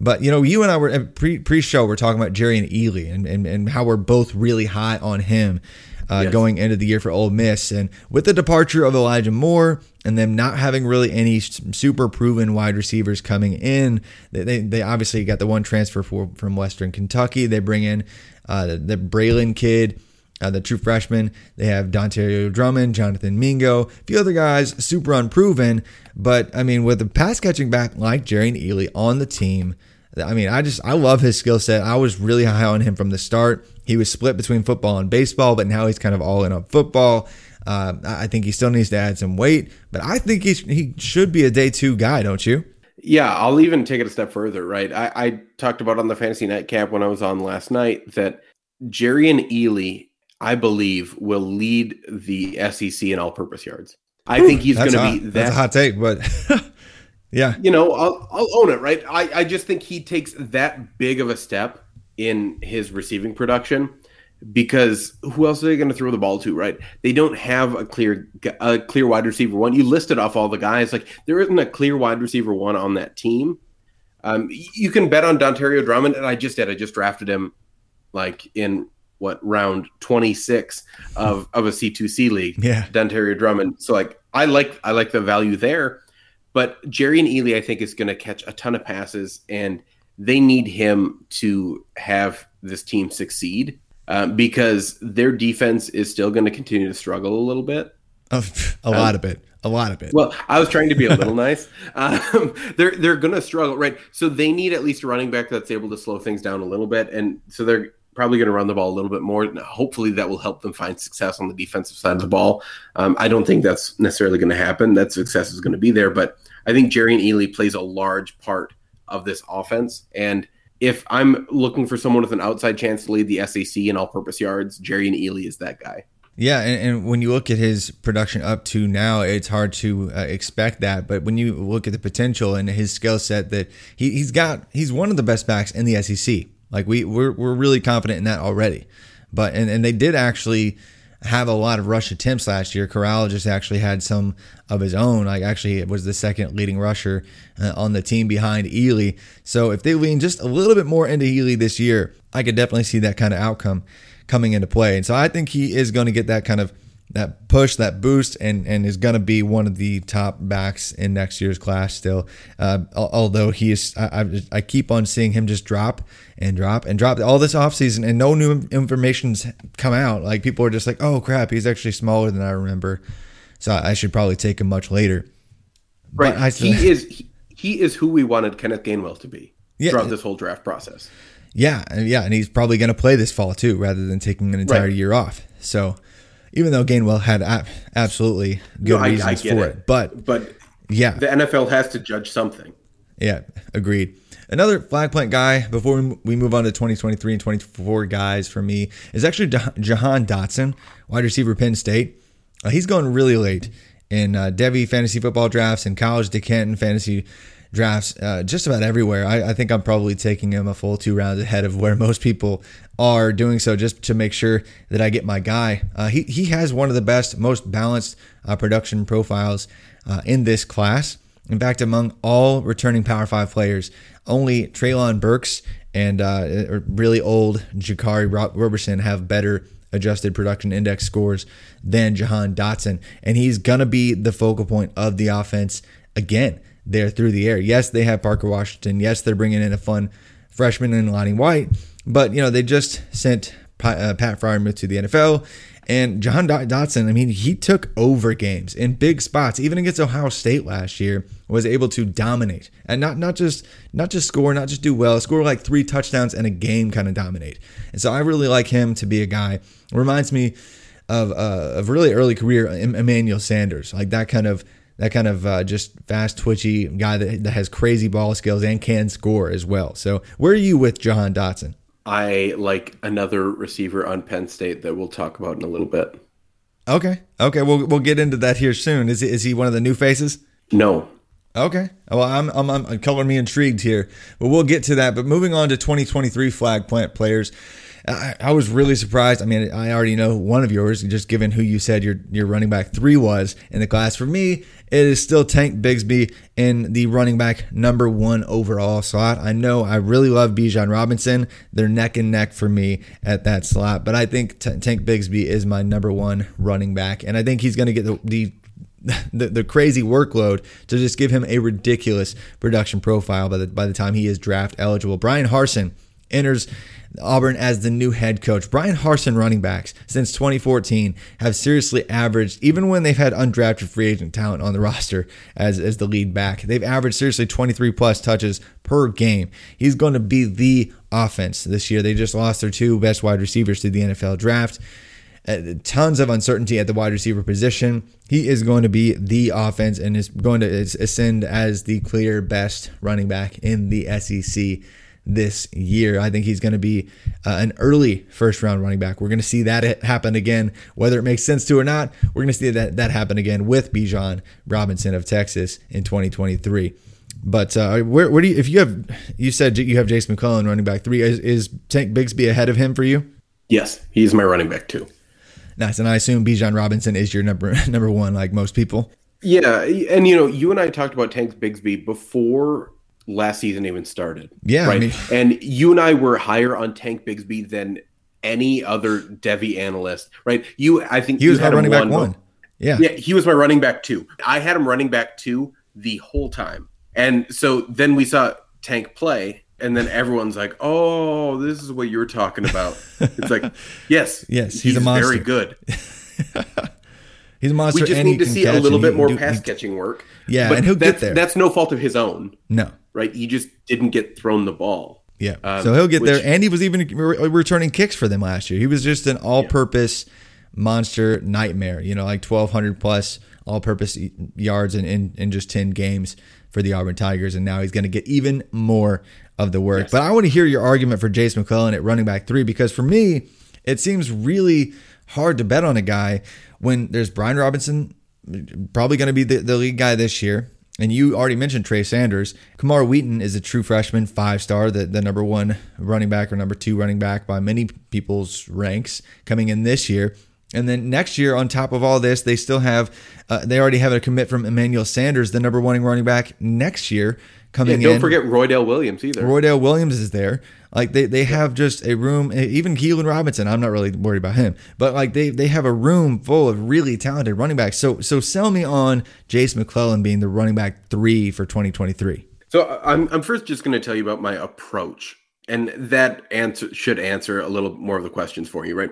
But you know, you and I were pre pre show. We're talking about Jerrion Ealy and, and, and how we're both really high on him uh, going into the year for Ole Miss. And with the departure of Elijah Moore and them not having really any super proven wide receivers coming in, they they, they obviously got the one transfer for, from Western Kentucky. They bring in uh, the, the Braylon kid. Uh, the true freshman. They have Dante Drummond, Jonathan Mingo, a few other guys, super unproven. But I mean, with a pass catching back like Jerrion Ealy on the team, I mean, I just I love his skill set. I was really high on him from the start. He was split between football and baseball, but now he's kind of all in on football. Uh, I think he still needs to add some weight, but I think he he should be a day two guy, don't you? Yeah, I'll even take it a step further. Right, I, I talked about on the fantasy nightcap when I was on last night that Jerrion Ealy, I believe, will lead the SEC in all-purpose yards. I think he's going to be that. That's a hot take, but yeah, you know, I'll, I'll own it. Right, I, I just think he takes that big of a step in his receiving production because who else are they going to throw the ball to right they don't have a clear a clear wide receiver one you listed off all the guys like there isn't a clear wide receiver one on that team um, you can bet on Dontario Drummond and I just did I just drafted him like in what round 26 of of a C2C league yeah Dontario Drummond so like I like I like the value there but Jerrion Ealy I think is going to catch a ton of passes and they need him to have this team succeed um, because their defense is still going to continue to struggle a little bit. a lot um, of it. A lot of it. Well, I was trying to be a little nice. Um, they're they're going to struggle, right? So they need at least a running back that's able to slow things down a little bit, and so they're probably going to run the ball a little bit more. Hopefully, that will help them find success on the defensive side of the ball. Um, I don't think that's necessarily going to happen. That success is going to be there, but I think Jerrion Ealy plays a large part of this offense, and if I'm looking for someone with an outside chance to lead the SEC in all-purpose yards, Jerrion Ealy is that guy. Yeah, and, and, when you look at his production up to now, it's hard to uh, expect that. But when you look at the potential and his skill set, that he, he's got, he's one of the best backs in the SEC. Like we we're, we're really confident in that already. But and, and they did actually have a lot of rush attempts last year. Corral just actually had some of his own. Like actually, it was the second leading rusher uh, on the team behind Ealy. So if they lean just a little bit more into Ealy this year, I could definitely see that kind of outcome coming into play. And so I think he is going to get that kind of that push, that boost, and and is going to be one of the top backs in next year's class still. Uh, although he is, I, I, I, keep on seeing him just drop and drop and drop all this offseason, and no new information's come out. Like people are just like, oh crap, he's actually smaller than I remember. So I should probably take him much later. Right, I, he is he, he, is who we wanted Kenneth Gainwell to be yeah, throughout this whole draft process. Yeah, yeah, and he's probably going to play this fall too, rather than taking an entire right. year off. So even though Gainwell had absolutely good no, reasons for it. it. But but yeah, the NFL has to judge something. Yeah, agreed. Another flag plant guy before we move on to 2023 and 24 guys for me is actually Jahan Dotson, wide receiver, Penn State. Uh, he's going really late in uh, Devy fantasy football drafts and college to Canton fantasy drafts uh, just about everywhere. I, I, think I'm probably taking him a full two rounds ahead of where most people are doing so, just to make sure that I get my guy. Uh, he he has one of the best, most balanced uh, production profiles uh, in this class. In fact, among all returning Power Five players, only Treylon Burks and uh, really old Jaquarii Roberson have better adjusted production index scores than Jahan Dotson. And he's going to be the focal point of the offense again there through the air. Yes, they have Parker Washington. Yes, they're bringing in a fun freshman in Lonnie White. But, you know, they just sent uh, Pat Freiermuth to the NFL. And Jahan Dotson, I mean, he took over games in big spots, even against Ohio State last year, was able to dominate and not not just not just score, not just do well, score like three touchdowns and a game kind of dominate. And so I really like him to be a guy. Reminds me of uh, of really early career Emmanuel Sanders, like that kind of that kind of uh, just fast, twitchy guy that, that has crazy ball skills and can score as well. So, where are you with Jahan Dotson? I like another receiver on Penn State that we'll talk about in a little bit. Okay. Okay. We'll we'll get into that here soon. Is is he one of the new faces? No. Okay. Well, I'm I'm, I'm uh, color me intrigued here, but we'll get to that. But moving on to 2023 flag plant players. I, I, was really surprised. I mean, I already know one of yours, just given who you said your your running back three was in the class. For me, it is still Tank Bigsby in the running back number one overall slot. I know I really love Bijan Robinson. They're neck and neck for me at that slot, but I think T- Tank Bigsby is my number one running back, and I think he's going to get the, the the, the crazy workload to just give him a ridiculous production profile by the by the time he is draft eligible. Bryan Harsin enters Auburn as the new head coach. Bryan Harsin running backs since 2014 have seriously averaged, even when they've had undrafted free agent talent on the roster as, as the lead back, they've averaged seriously 23 plus touches per per game. He's going to be the offense this year. They just lost their two best wide receivers to the NFL draft. Uh, tons of uncertainty at the wide receiver position. He is going to be the offense and is going to ascend as the clear best running back in the SEC this year. I think he's going to be uh, an early first round running back. We're going to see that happen again, whether it makes sense to or not. We're going to see that that happen again with Bijan Robinson of Texas in 2023. But uh, where, where do you, if you have, you said you have Jase McClellan running back three, is, is Tank Bigsby ahead of him for you? Yes, he's my running back too. Nice. And I assume Bijan Robinson is your number number one, like most people. Yeah, and you know, you and I talked about Tank Bigsby before last season even started. Yeah, right. I mean, and you and I were higher on Tank Bigsby than any other Devy analyst. Right? You, I think he was my running back one. Yeah, yeah, he was my running back two. I had him running back two the whole time, and so then we saw Tank play, and then everyone's like, "Oh, this is what you're talking about." it's like, yes, yes, he's, he's a monster. very good. he's a monster. We just need to see a little bit more do, pass catching work. Yeah, but and he'll get there. That's no fault of his own. No, right? He just didn't get thrown the ball. Yeah, um, so he'll get which, there, and he was even re- returning kicks for them last year. He was just an all-purpose yeah. monster nightmare. You know, like twelve hundred plus all-purpose yards in, in in just ten games for the Auburn Tigers, and now he's going to get even more of the work. Yes. But I want to hear your argument for Jase McClellan at running back three because for me, it seems really hard to bet on a guy when there's Brian Robinson, probably going to be the, the lead guy this year. And you already mentioned Trey Sanders. Camar Wheaton is a true freshman, five star, the, the number one running back or number two running back by many people's ranks coming in this year. And then next year, on top of all this, they still have, uh, they already have a commit from Emmanuel Sanders, the number one running back next year coming yeah, don't in. Don't forget Roydell Williams either. Roydell Williams is there. Like they, they have just a room. Even Keilan Robinson, I'm not really worried about him, but like they they have a room full of really talented running backs. So so sell me on Jase McClellan being the running back three for 2023. So I'm I'm first just going to tell you about my approach, and that answer should answer a little more of the questions for you, right?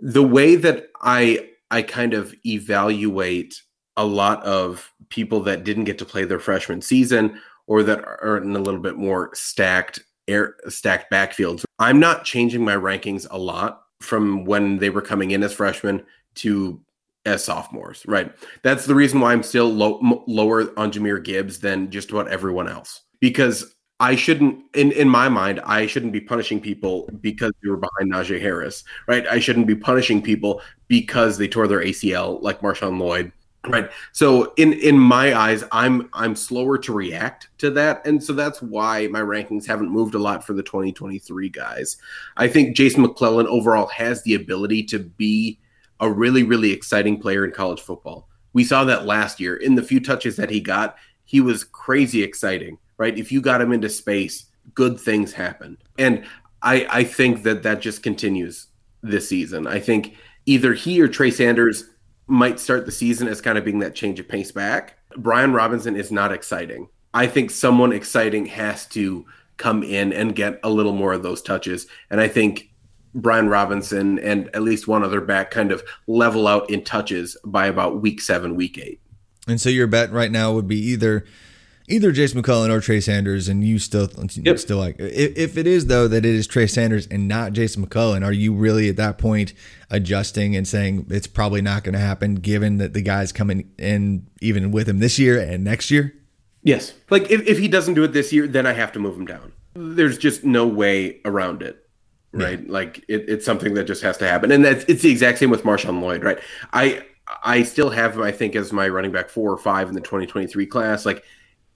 The way that I I kind of evaluate a lot of people that didn't get to play their freshman season or that are in a little bit more stacked air stacked backfields. I'm not changing my rankings a lot from when they were coming in as freshmen to as sophomores, right? That's the reason why I'm still low, m- lower on Jahmyr Gibbs than just about everyone else because I shouldn't, in, in my mind, I shouldn't be punishing people because they were behind Najee Harris, right? I shouldn't be punishing people because they tore their ACL like Marshawn Lloyd right? So in in my eyes i'm i'm slower to react to that. And so that's why my rankings haven't moved a lot for the 2023 guys. I think Jase McClellan overall has the ability to be a really really exciting player in college football. We saw that last year. In the few touches that he got he was crazy exciting right if you got him into space good things happen and i i think that that just continues this season i think either he or trey sanders might start the season as kind of being that change of pace back. Brian Robinson is not exciting. I think someone exciting has to come in and get a little more of those touches. And I think Brian Robinson and at least one other back kind of level out in touches by about week seven, week eight. And so your bet right now would be either either Jase McClellan or Trey Sanders, and you still yep. still like if, if it is though that it is Trey Sanders and not Jase McClellan, are you really at that point adjusting and saying it's probably not going to happen given that the guy's coming in even with him this year and next year? Yes, like if, if he doesn't do it this year, then I have to move him down. There's just no way around it right? Yeah. Like it, it's something that just has to happen, and that's it's the exact same with Marshawn Lloyd, right? I I still have him, I think, as my running back four or five in the 2023 class. Like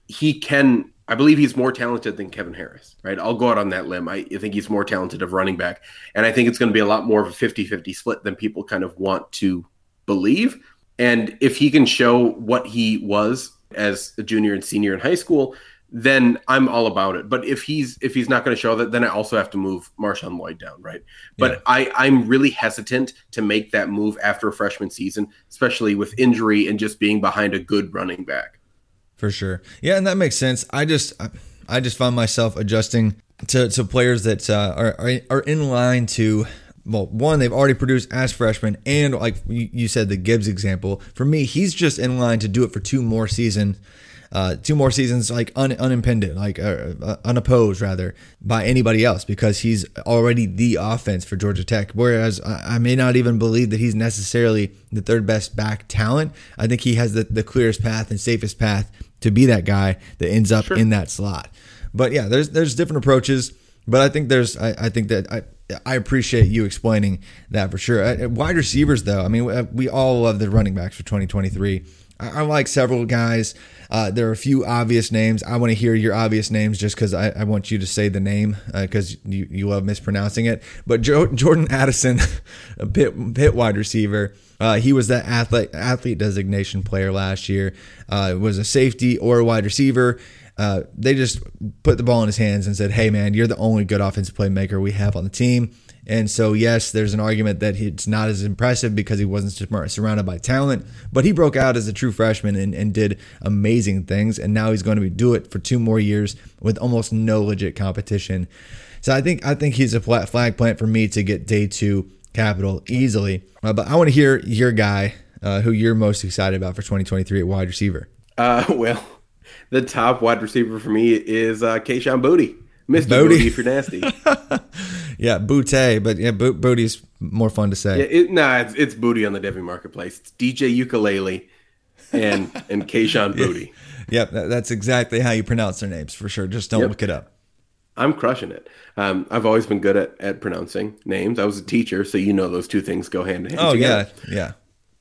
he can I believe he's more talented than Kevin Harris, right? I'll go out on that limb. I, think he's more talented of running back. And I think it's going to be a lot more of a 50 50 split than people kind of want to believe. And if he can show what he was as a junior and senior in high school, then I'm all about it. But if he's if he's not going to show that, then I also have to move Marshawn Lloyd down, right? But yeah. I I'm really hesitant to make that move after a freshman season, especially with injury and just being behind a good running back for sure. Yeah, and that makes sense. I just I just found myself adjusting to, to players that uh, are are in line to well, one they've already produced as freshmen, and like you said, the Gibbs example. For me, he's just in line to do it for two more seasons. uh, two more seasons like un, unimpeded, like uh, uh, unopposed rather by anybody else because he's already the offense for Georgia Tech. Whereas I, I, may not even believe that he's necessarily the third best back talent. I think he has the, the clearest path and safest path to be that guy that ends up sure. in that slot. But yeah, there's there's different approaches. But I think there's I, I think that I I appreciate you explaining that for sure. Uh, wide receivers, though, I mean, we all love the running backs for 2023. I, I like several guys. Uh, there are a few obvious names. I want to hear your obvious names just because I, I, want you to say the name because uh, you, you love mispronouncing it. But jo- Jordan Addison, a pit, pit wide receiver, uh, he was that athlete athlete designation player last year. Uh, was a safety or a wide receiver. Uh, they just put the ball in his hands and said, "Hey, man, you're the only good offensive playmaker we have on the team." And so, yes, there's an argument that it's not as impressive because he wasn't surrounded by talent, but he broke out as a true freshman and, and did amazing things. And now he's going to do it for two more years with almost no legit competition. So I think I think he's a flag plant for me to get day two capital easily. Uh, but I want to hear your guy uh, who you're most excited about for 2023 at wide receiver. Uh, well, the top wide receiver for me is uh, Kayshon Boutte. Mr. Booty. Booty for nasty. yeah, Booty, but yeah, Bo- Booty's more fun to say. Yeah, it, nah, it's, it's Booty on the Devy Marketplace. It's DJ Ukulele and and Kayshon Boutte. Yep, that, that's exactly how you pronounce their names for sure. Just don't yep. look it up. I'm crushing it. Um, I've always been good at, at pronouncing names. I was a teacher, so you know those two things go hand in hand. Oh together. yeah, yeah,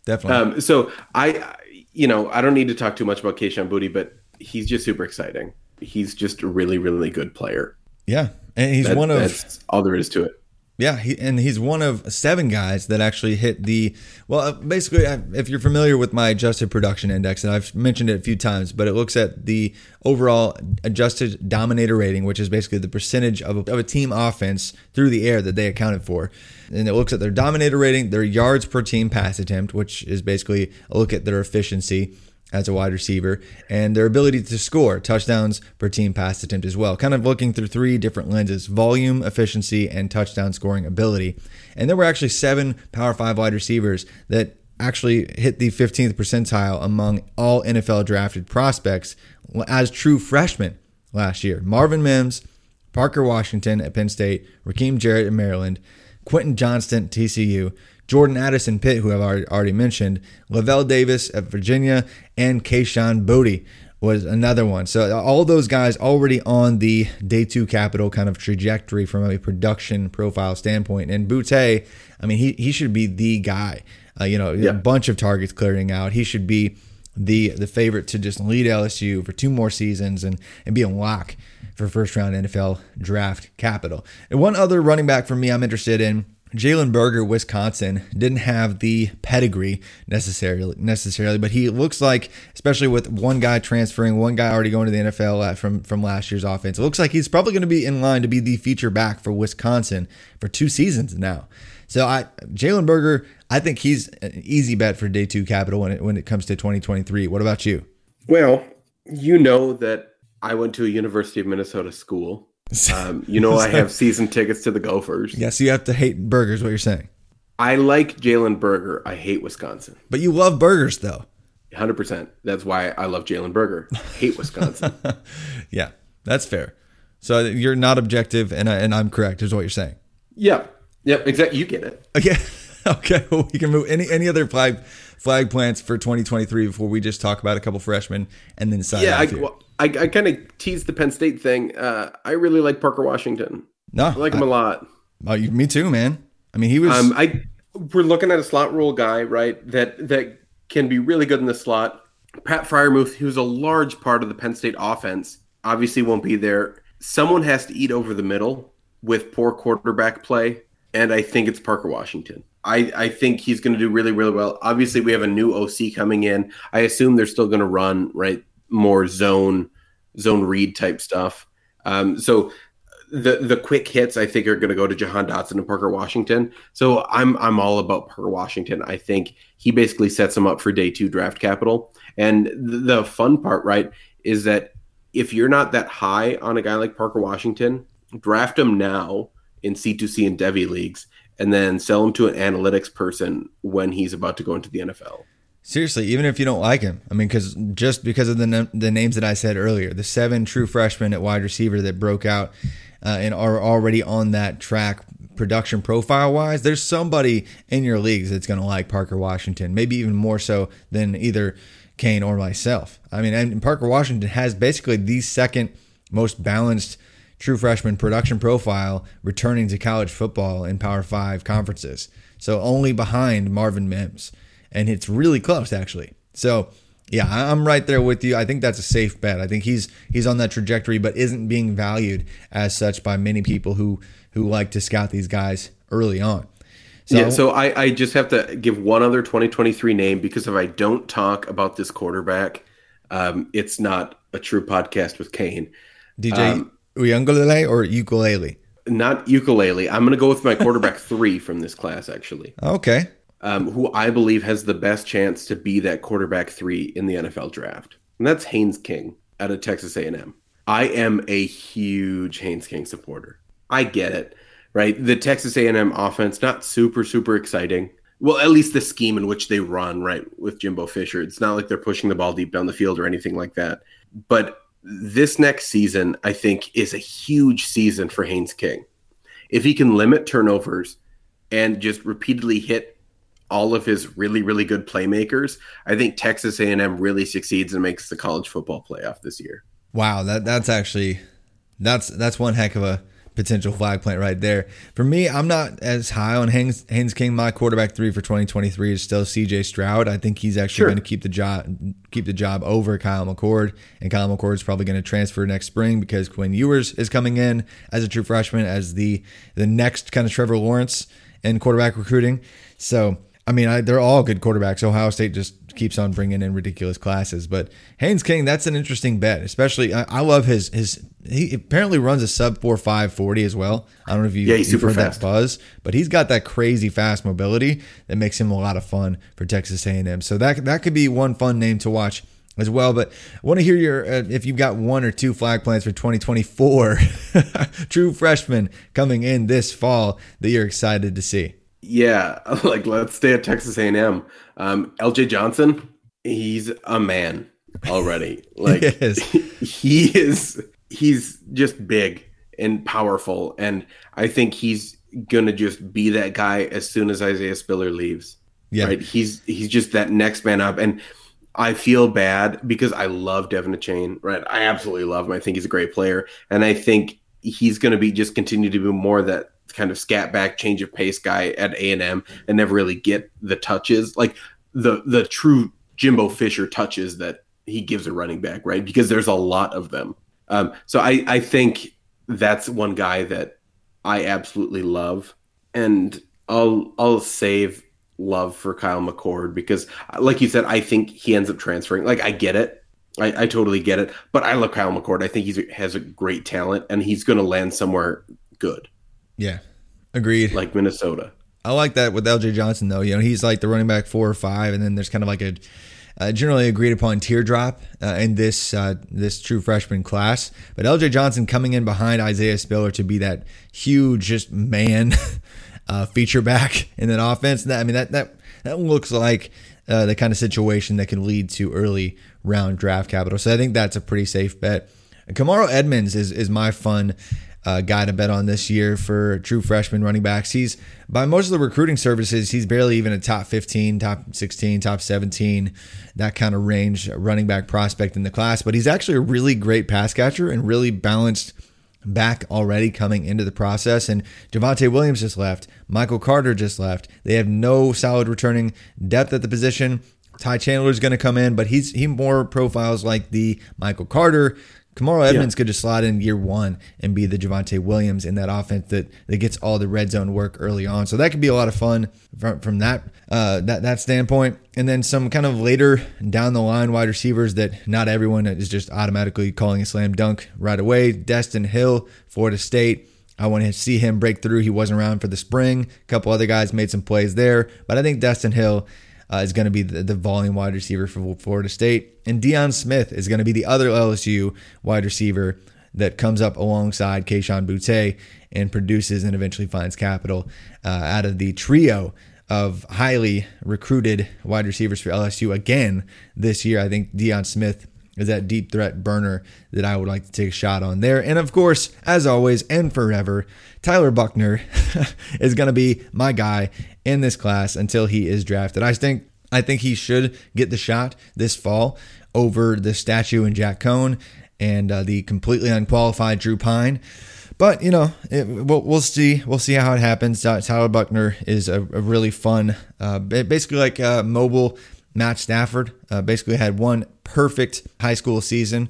definitely. Um, so I, you know, I don't need to talk too much about Kayshon Booty, but he's just super exciting. He's just a really, really good player. Yeah, and he's that, one of that's all there is to it. Yeah, he, and he's one of seven guys that actually hit the well. Uh, basically, if you're familiar with my adjusted production index, and I've mentioned it a few times, but it looks at the overall adjusted dominator rating, which is basically the percentage of a, of a team offense through the air that they accounted for, and it looks at their dominator rating, their yards per team pass attempt, which is basically a look at their efficiency as a wide receiver and their ability to score touchdowns per team pass attempt as well. Kind of looking through three different lenses volume, efficiency, and touchdown scoring ability. And there were actually seven Power Five wide receivers that actually hit the 15th percentile among all NFL drafted prospects as true freshmen last year. Marvin Mims, Parker Washington at Penn State, Rakim Jarrett at Maryland, Quentin Johnston, TCU, Jordan Addison Pitt, who I've already mentioned, Lavel Davis at Virginia, and Kayshon Boutte was another one. So all those guys already on the day two capital kind of trajectory from a production profile standpoint. And Boutte, I mean, he he should be the guy. Uh, you know, yeah. a bunch of targets clearing out. He should be the the favorite to just lead LSU for two more seasons and and be a lock for first round NFL draft capital. And one other running back for me, I'm interested in Jalen Berger, Wisconsin, didn't have the pedigree necessarily, necessarily, but he looks like, especially with one guy transferring, one guy already going to the NFL uh, from from last year's offense, it looks like he's probably going to be in line to be the feature back for Wisconsin for two seasons now. So I, Jalen Berger, I think he's an easy bet for day two capital when it when it comes to 2023. What about you? Well, you know that I went to a University of Minnesota school um, you know, I have season tickets to the Gophers. Yes, you have to hate burgers. What you're saying? I like Jalen Berger. I hate Wisconsin. But you love burgers, though. Hundred percent. That's why I love Jalen Berger. Hate Wisconsin. yeah, that's fair. So you're not objective, and I, and I'm correct. Is what you're saying. Yep. Yep. Exactly. You get it. Okay. okay. Well, we can move any any other flag flag plants for 2023 before we just talk about a couple freshmen and then sign yeah, I, well, I, I kind of teased the Penn State thing. Uh, I really like Parker Washington. No, I like him I, a lot. Oh, me too, man. I mean, he was. Um, I we're looking at a slot rule guy, right? That that can be really good in the slot. Pat Freiermuth, who's a large part of the Penn State offense, obviously won't be there. Someone has to eat over the middle with poor quarterback play, and I think it's Parker Washington. I, I think he's going to do really, really well. Obviously, we have a new OC coming in. I assume they're still going to run right more zone zone read type stuff. Um, so the the quick hits I think are going to go to Jahan Dotson and Parker Washington. So I'm I'm all about Parker Washington. I think he basically sets him up for day two draft capital. And the fun part, right, is that if you're not that high on a guy like Parker Washington, draft him now in C2C and Devy leagues, and then sell him to an analytics person when he's about to go into the NFL. Seriously, even if you don't like him, I mean, because just because of the the names that I said earlier, the seven true freshmen at wide receiver that broke out uh, and are already on that track production profile wise, there's somebody in your leagues that's going to like Parker Washington, maybe even more so than either Kane or myself. I mean, and Parker Washington has basically the second most balanced true freshman production profile returning to college football in Power Five conferences. So only behind Marvin Mims and it's really close actually. So yeah, I'm right there with you. I think that's a safe bet. I think he's he's on that trajectory, but isn't being valued as such by many people who who like to scout these guys early on. So, yeah, so I, I just have to give one other 2023 name because if I don't talk about this quarterback, um, it's not a true podcast with Kane. DJ um, Uyunglele or ukulele? Not ukulele. I'm going to go with my quarterback three from this class, actually. Okay um, who I believe has the best chance to be that quarterback three in the NFL draft, and that's Haynes King out of Texas A&M. I am a huge Haynes King supporter. I get it, right? The Texas A&M offense not super super exciting. Well, at least the scheme in which they run, right, with Jimbo Fisher. It's not like they're pushing the ball deep down the field or anything like that. But this next season, I think, is a huge season for Haynes King. If he can limit turnovers and just repeatedly hit all of his really really good playmakers, I think Texas A&M really succeeds and makes the college football playoff this year. Wow, that that's actually that's that's one heck of a potential flag plant right there. For me, I'm not as high on Haynes, Haynes King. My quarterback three for 2023 is still CJ Stroud. I think he's actually sure. going to keep the job keep the job over Kyle McCord, and Kyle McCord is probably going to transfer next spring because Quinn Ewers is coming in as a true freshman as the the next kind of Trevor Lawrence in quarterback recruiting. So I mean, I, they're all good quarterbacks. Ohio State just keeps on bringing in ridiculous classes. But Haynes King, that's an interesting bet. Especially, I, I love his his. He apparently runs a sub four five forty as well. I don't know if you yeah, he's you've super heard fast. that buzz, but he's got that crazy fast mobility that makes him a lot of fun for Texas A and M. So that that could be one fun name to watch as well. But I want to hear your uh, if you've got one or two flag plans for 2024 true freshmen coming in this fall that you're excited to see. Yeah, like let's stay at Texas A&M. Um, LJ Johnson, he's a man already. Like yes. he is he's just big and powerful and I think he's going to just be that guy as soon as Isaiah Spiller leaves. Yeah. Right? He's he's just that next man up and I feel bad because I love De'Von Achane, right? I absolutely love him. I think he's a great player and I think he's going to be just continue to be more that kind of scat back change of pace guy at A&M and never really get the touches like the the true Jimbo Fisher touches that he gives a running back right? Because there's a lot of them. Um, so I I think that's one guy that I absolutely love. And I'll I'll save love for Kyle McCord because like you said I think he ends up transferring. Like I get it. I, I totally get it. But I love Kyle McCord. I think he has a great talent and he's going to land somewhere good yeah, agreed. Like Minnesota. I like that with LJ Johnson though. You know, he's like the running back four or five, and then there's kind of like a uh, generally agreed upon teardrop uh, in this uh, this true freshman class. But LJ Johnson coming in behind Isaiah Spiller to be that huge just man uh, feature back in that offense. That I mean that that that looks like uh, the kind of situation that can lead to early round draft capital. So I think that's a pretty safe bet. Kamarro Edmonds is is my fun uh, guy to bet on this year for true freshman running backs. He's by most of the recruiting services, he's barely even a top 15, top 16, top 17, that kind of range running back prospect in the class. But he's actually a really great pass catcher and really balanced back already coming into the process. And Javonte Williams just left. Michael Carter just left. They have no solid returning depth at the position. Ty Chandler is going to come in, but he's he more profiles like the Michael Carter Kamarro Edmonds yeah. could just slide in year one and be the Javonte Williams in that offense that, that gets all the red zone work early on. So that could be a lot of fun from, from that uh, that that standpoint. And then some kind of later down the line wide receivers that not everyone is just automatically calling a slam dunk right away. Destyn Hill, Florida State. I want to see him break through. He wasn't around for the spring. A couple other guys made some plays there, but I think Destin Hill uh, is going to be the, the, volume wide receiver for Florida State. And Deion Smith is going to be the other LSU wide receiver that comes up alongside Kayshon Boutte and produces and eventually finds capital uh, out of the trio of highly recruited wide receivers for LSU again this year. I think Deion Smith is that deep threat burner that I would like to take a shot on there. And of course, as always and forever, Tyler Buchner is going to be my guy in this class until he is drafted. I think I think he should get the shot this fall over the statue and Jack Coan and uh, the completely unqualified Drew Pyne. But you know, it, we'll, we'll see. We'll see how it happens. Tyler Buchner is a, a really fun, uh, basically like a mobile Matt Stafford. Uh, basically had one perfect high school season,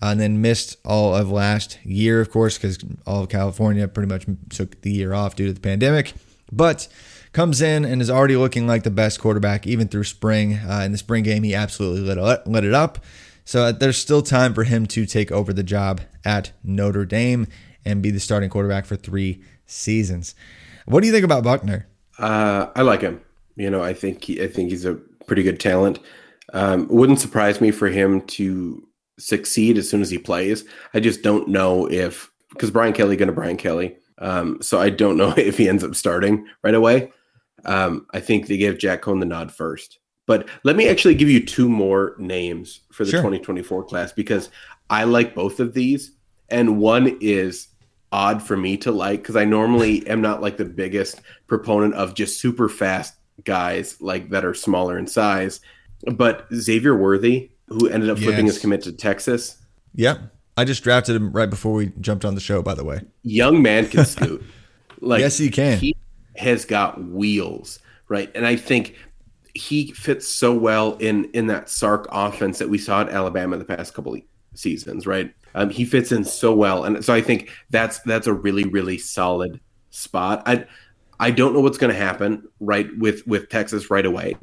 uh, and then missed all of last year, of course, because all of California pretty much took the year off due to the pandemic. But comes in and is already looking like the best quarterback even through spring. Uh, in the spring game, he absolutely lit it, lit it up. So uh, there's still time for him to take over the job at Notre Dame and be the starting quarterback for three seasons. What do you think about Buchner? Uh, I like him. You know, I think he, I think he's a pretty good talent. Um, wouldn't surprise me for him to succeed as soon as he plays. I just don't know if because Brian Kelly going to Brian Kelly. Um, so I don't know if he ends up starting right away. Um, I think they gave Jack Coan the nod first. But let me actually give you two more names for the sure. 2024 class because I like both of these. And one is odd for me to like because I normally am not like the biggest proponent of just super fast guys like that are smaller in size. But Xavier Worthy, who ended up flipping his commit to Texas. Yep. I just drafted him right before we jumped on the show, by the way. Young man can scoot. like yes, he can. He has got wheels, right? And I think he fits so well in in that Sark offense that we saw at Alabama the past couple seasons, right? Um, he fits in so well, and so I think that's that's a really really solid spot. I I don't know what's going to happen right with with Texas right away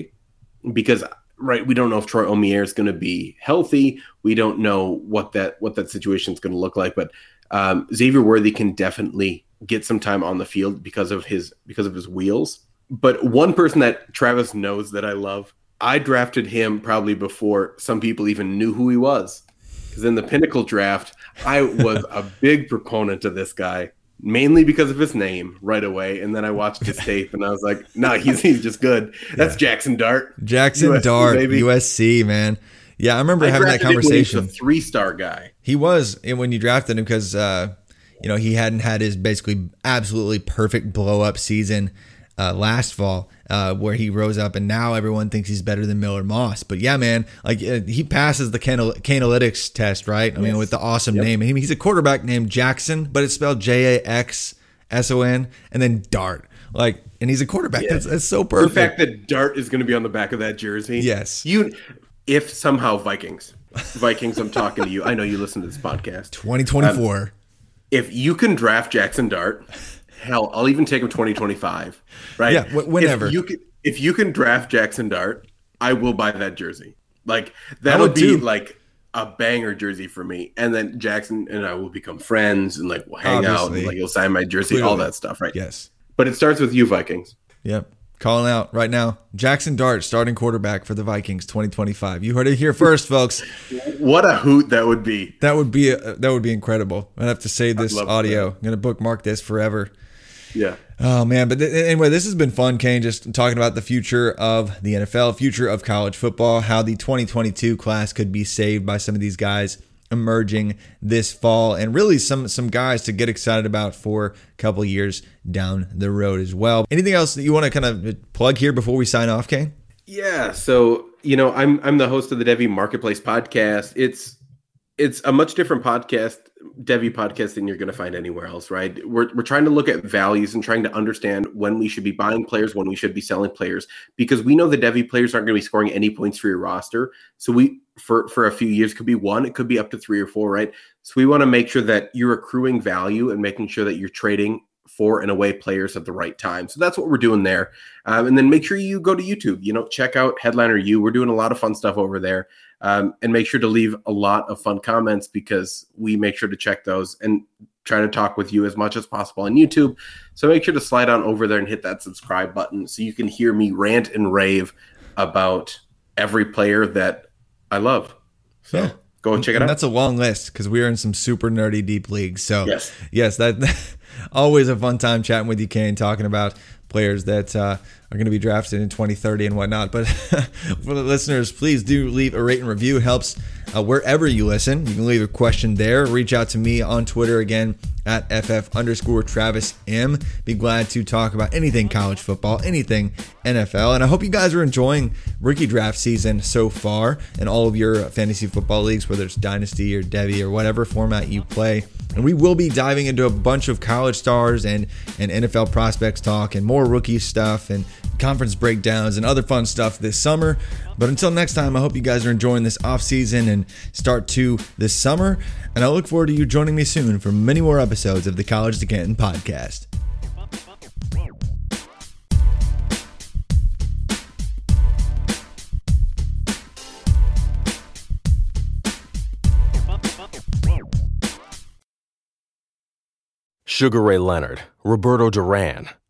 because right we don't know if Troy Omeire is going to be healthy. We don't know what that what that situation is going to look like, but um, Xavier Worthy can definitely get some time on the field because of his because of his wheels. But one person that Travis knows that I love, I drafted him probably before some people even knew who he was. Because in the Pinnacle draft, I was a big proponent of this guy, mainly because of his name right away. And then I watched his tape and I was like, nah, he's, he's just good. That's yeah. Jaxson Dart. Jaxson USC, Dart, baby. USC, man. Yeah, I remember I having that conversation. A three star guy. He was when you drafted him because uh, you know he hadn't had his basically absolutely perfect blow up season uh, last fall, uh, where he rose up, and now everyone thinks he's better than Miller Moss. But yeah, man, like uh, he passes the Canalytics test, right? I yes. mean, with the awesome yep. name. He's a quarterback named Jackson, but it's spelled J A X S O N, and then Dart. Like, and he's a quarterback. Yeah. That's, that's so perfect. The fact that Dart is going to be on the back of that jersey. Yes. You, if somehow Vikings, Vikings, I'm talking to you. I know you listen to this podcast. 2024. Um, if you can draft Jaxson Dart hell, I'll even take him 2025. Right? Yeah, whenever. If you can, if you can draft Jaxson Dart, I will buy that jersey. Like that'll be too. like a banger jersey for me. And then Jaxson and I will become friends and like we'll hang Obviously. out and like he'll sign my jersey, Clearly. all that stuff, right? Yes. But it starts with you, Vikings. Yep. Calling out right now. Jaxson Dart, starting quarterback for the Vikings 2025. You heard it here first, folks. What a hoot that would be. That would be a, that would be incredible. I have to save this audio. That. I'm going to bookmark this forever. Yeah. Oh man, but th- anyway, this has been fun, Kane. Just talking about the future of the NFL, future of college football, how the 2022 class could be saved by some of these guys emerging this fall, and really some some guys to get excited about for a couple years down the road as well. Anything else that you want to kind of plug here before we sign off, Kane? Yeah. So you know, I'm I'm the host of the Devy Marketplace podcast. It's it's a much different podcast Devy podcast than you're going to find anywhere else, right? We're, we're trying to look at values and trying to understand when we should be buying players, when we should be selling players, because we know the Devy players aren't going to be scoring any points for your roster. So we, for for a few years, could be one, it could be up to three or four, right? So we want to make sure that you're accruing value and making sure that you're trading for and away players at the right time. So that's what we're doing there. Um, and then make sure you go to YouTube. You know, check out Headliner U. We're doing a lot of fun stuff over there. Um, and make sure to leave a lot of fun comments because we make sure to check those and try to talk with you as much as possible on YouTube. So make sure to slide on over there and hit that subscribe button so you can hear me rant and rave about every player that I love. So yeah. go and check it and out. That's a long list because we are in some super nerdy deep leagues. So yes, yes, that always a fun time chatting with you, Kane, talking about players that uh, are going to be drafted in 2030 and whatnot. But for the listeners, please do leave a rate and review. It helps uh, wherever you listen. You can leave a question there. Reach out to me on Twitter again at ff underscore Travis M. Be glad to talk about anything college football, anything NFL. And I hope you guys are enjoying rookie draft season so far in all of your fantasy football leagues, whether it's Dynasty or Devy or whatever format you play. And we will be diving into a bunch of college stars and, and NFL prospects talk and more rookie stuff and conference breakdowns and other fun stuff this summer. But until next time, I hope you guys are enjoying this off season and start to this summer. And I look forward to you joining me soon for many more episodes of the College to Canton podcast. Sugar Ray Leonard, Roberto Duran,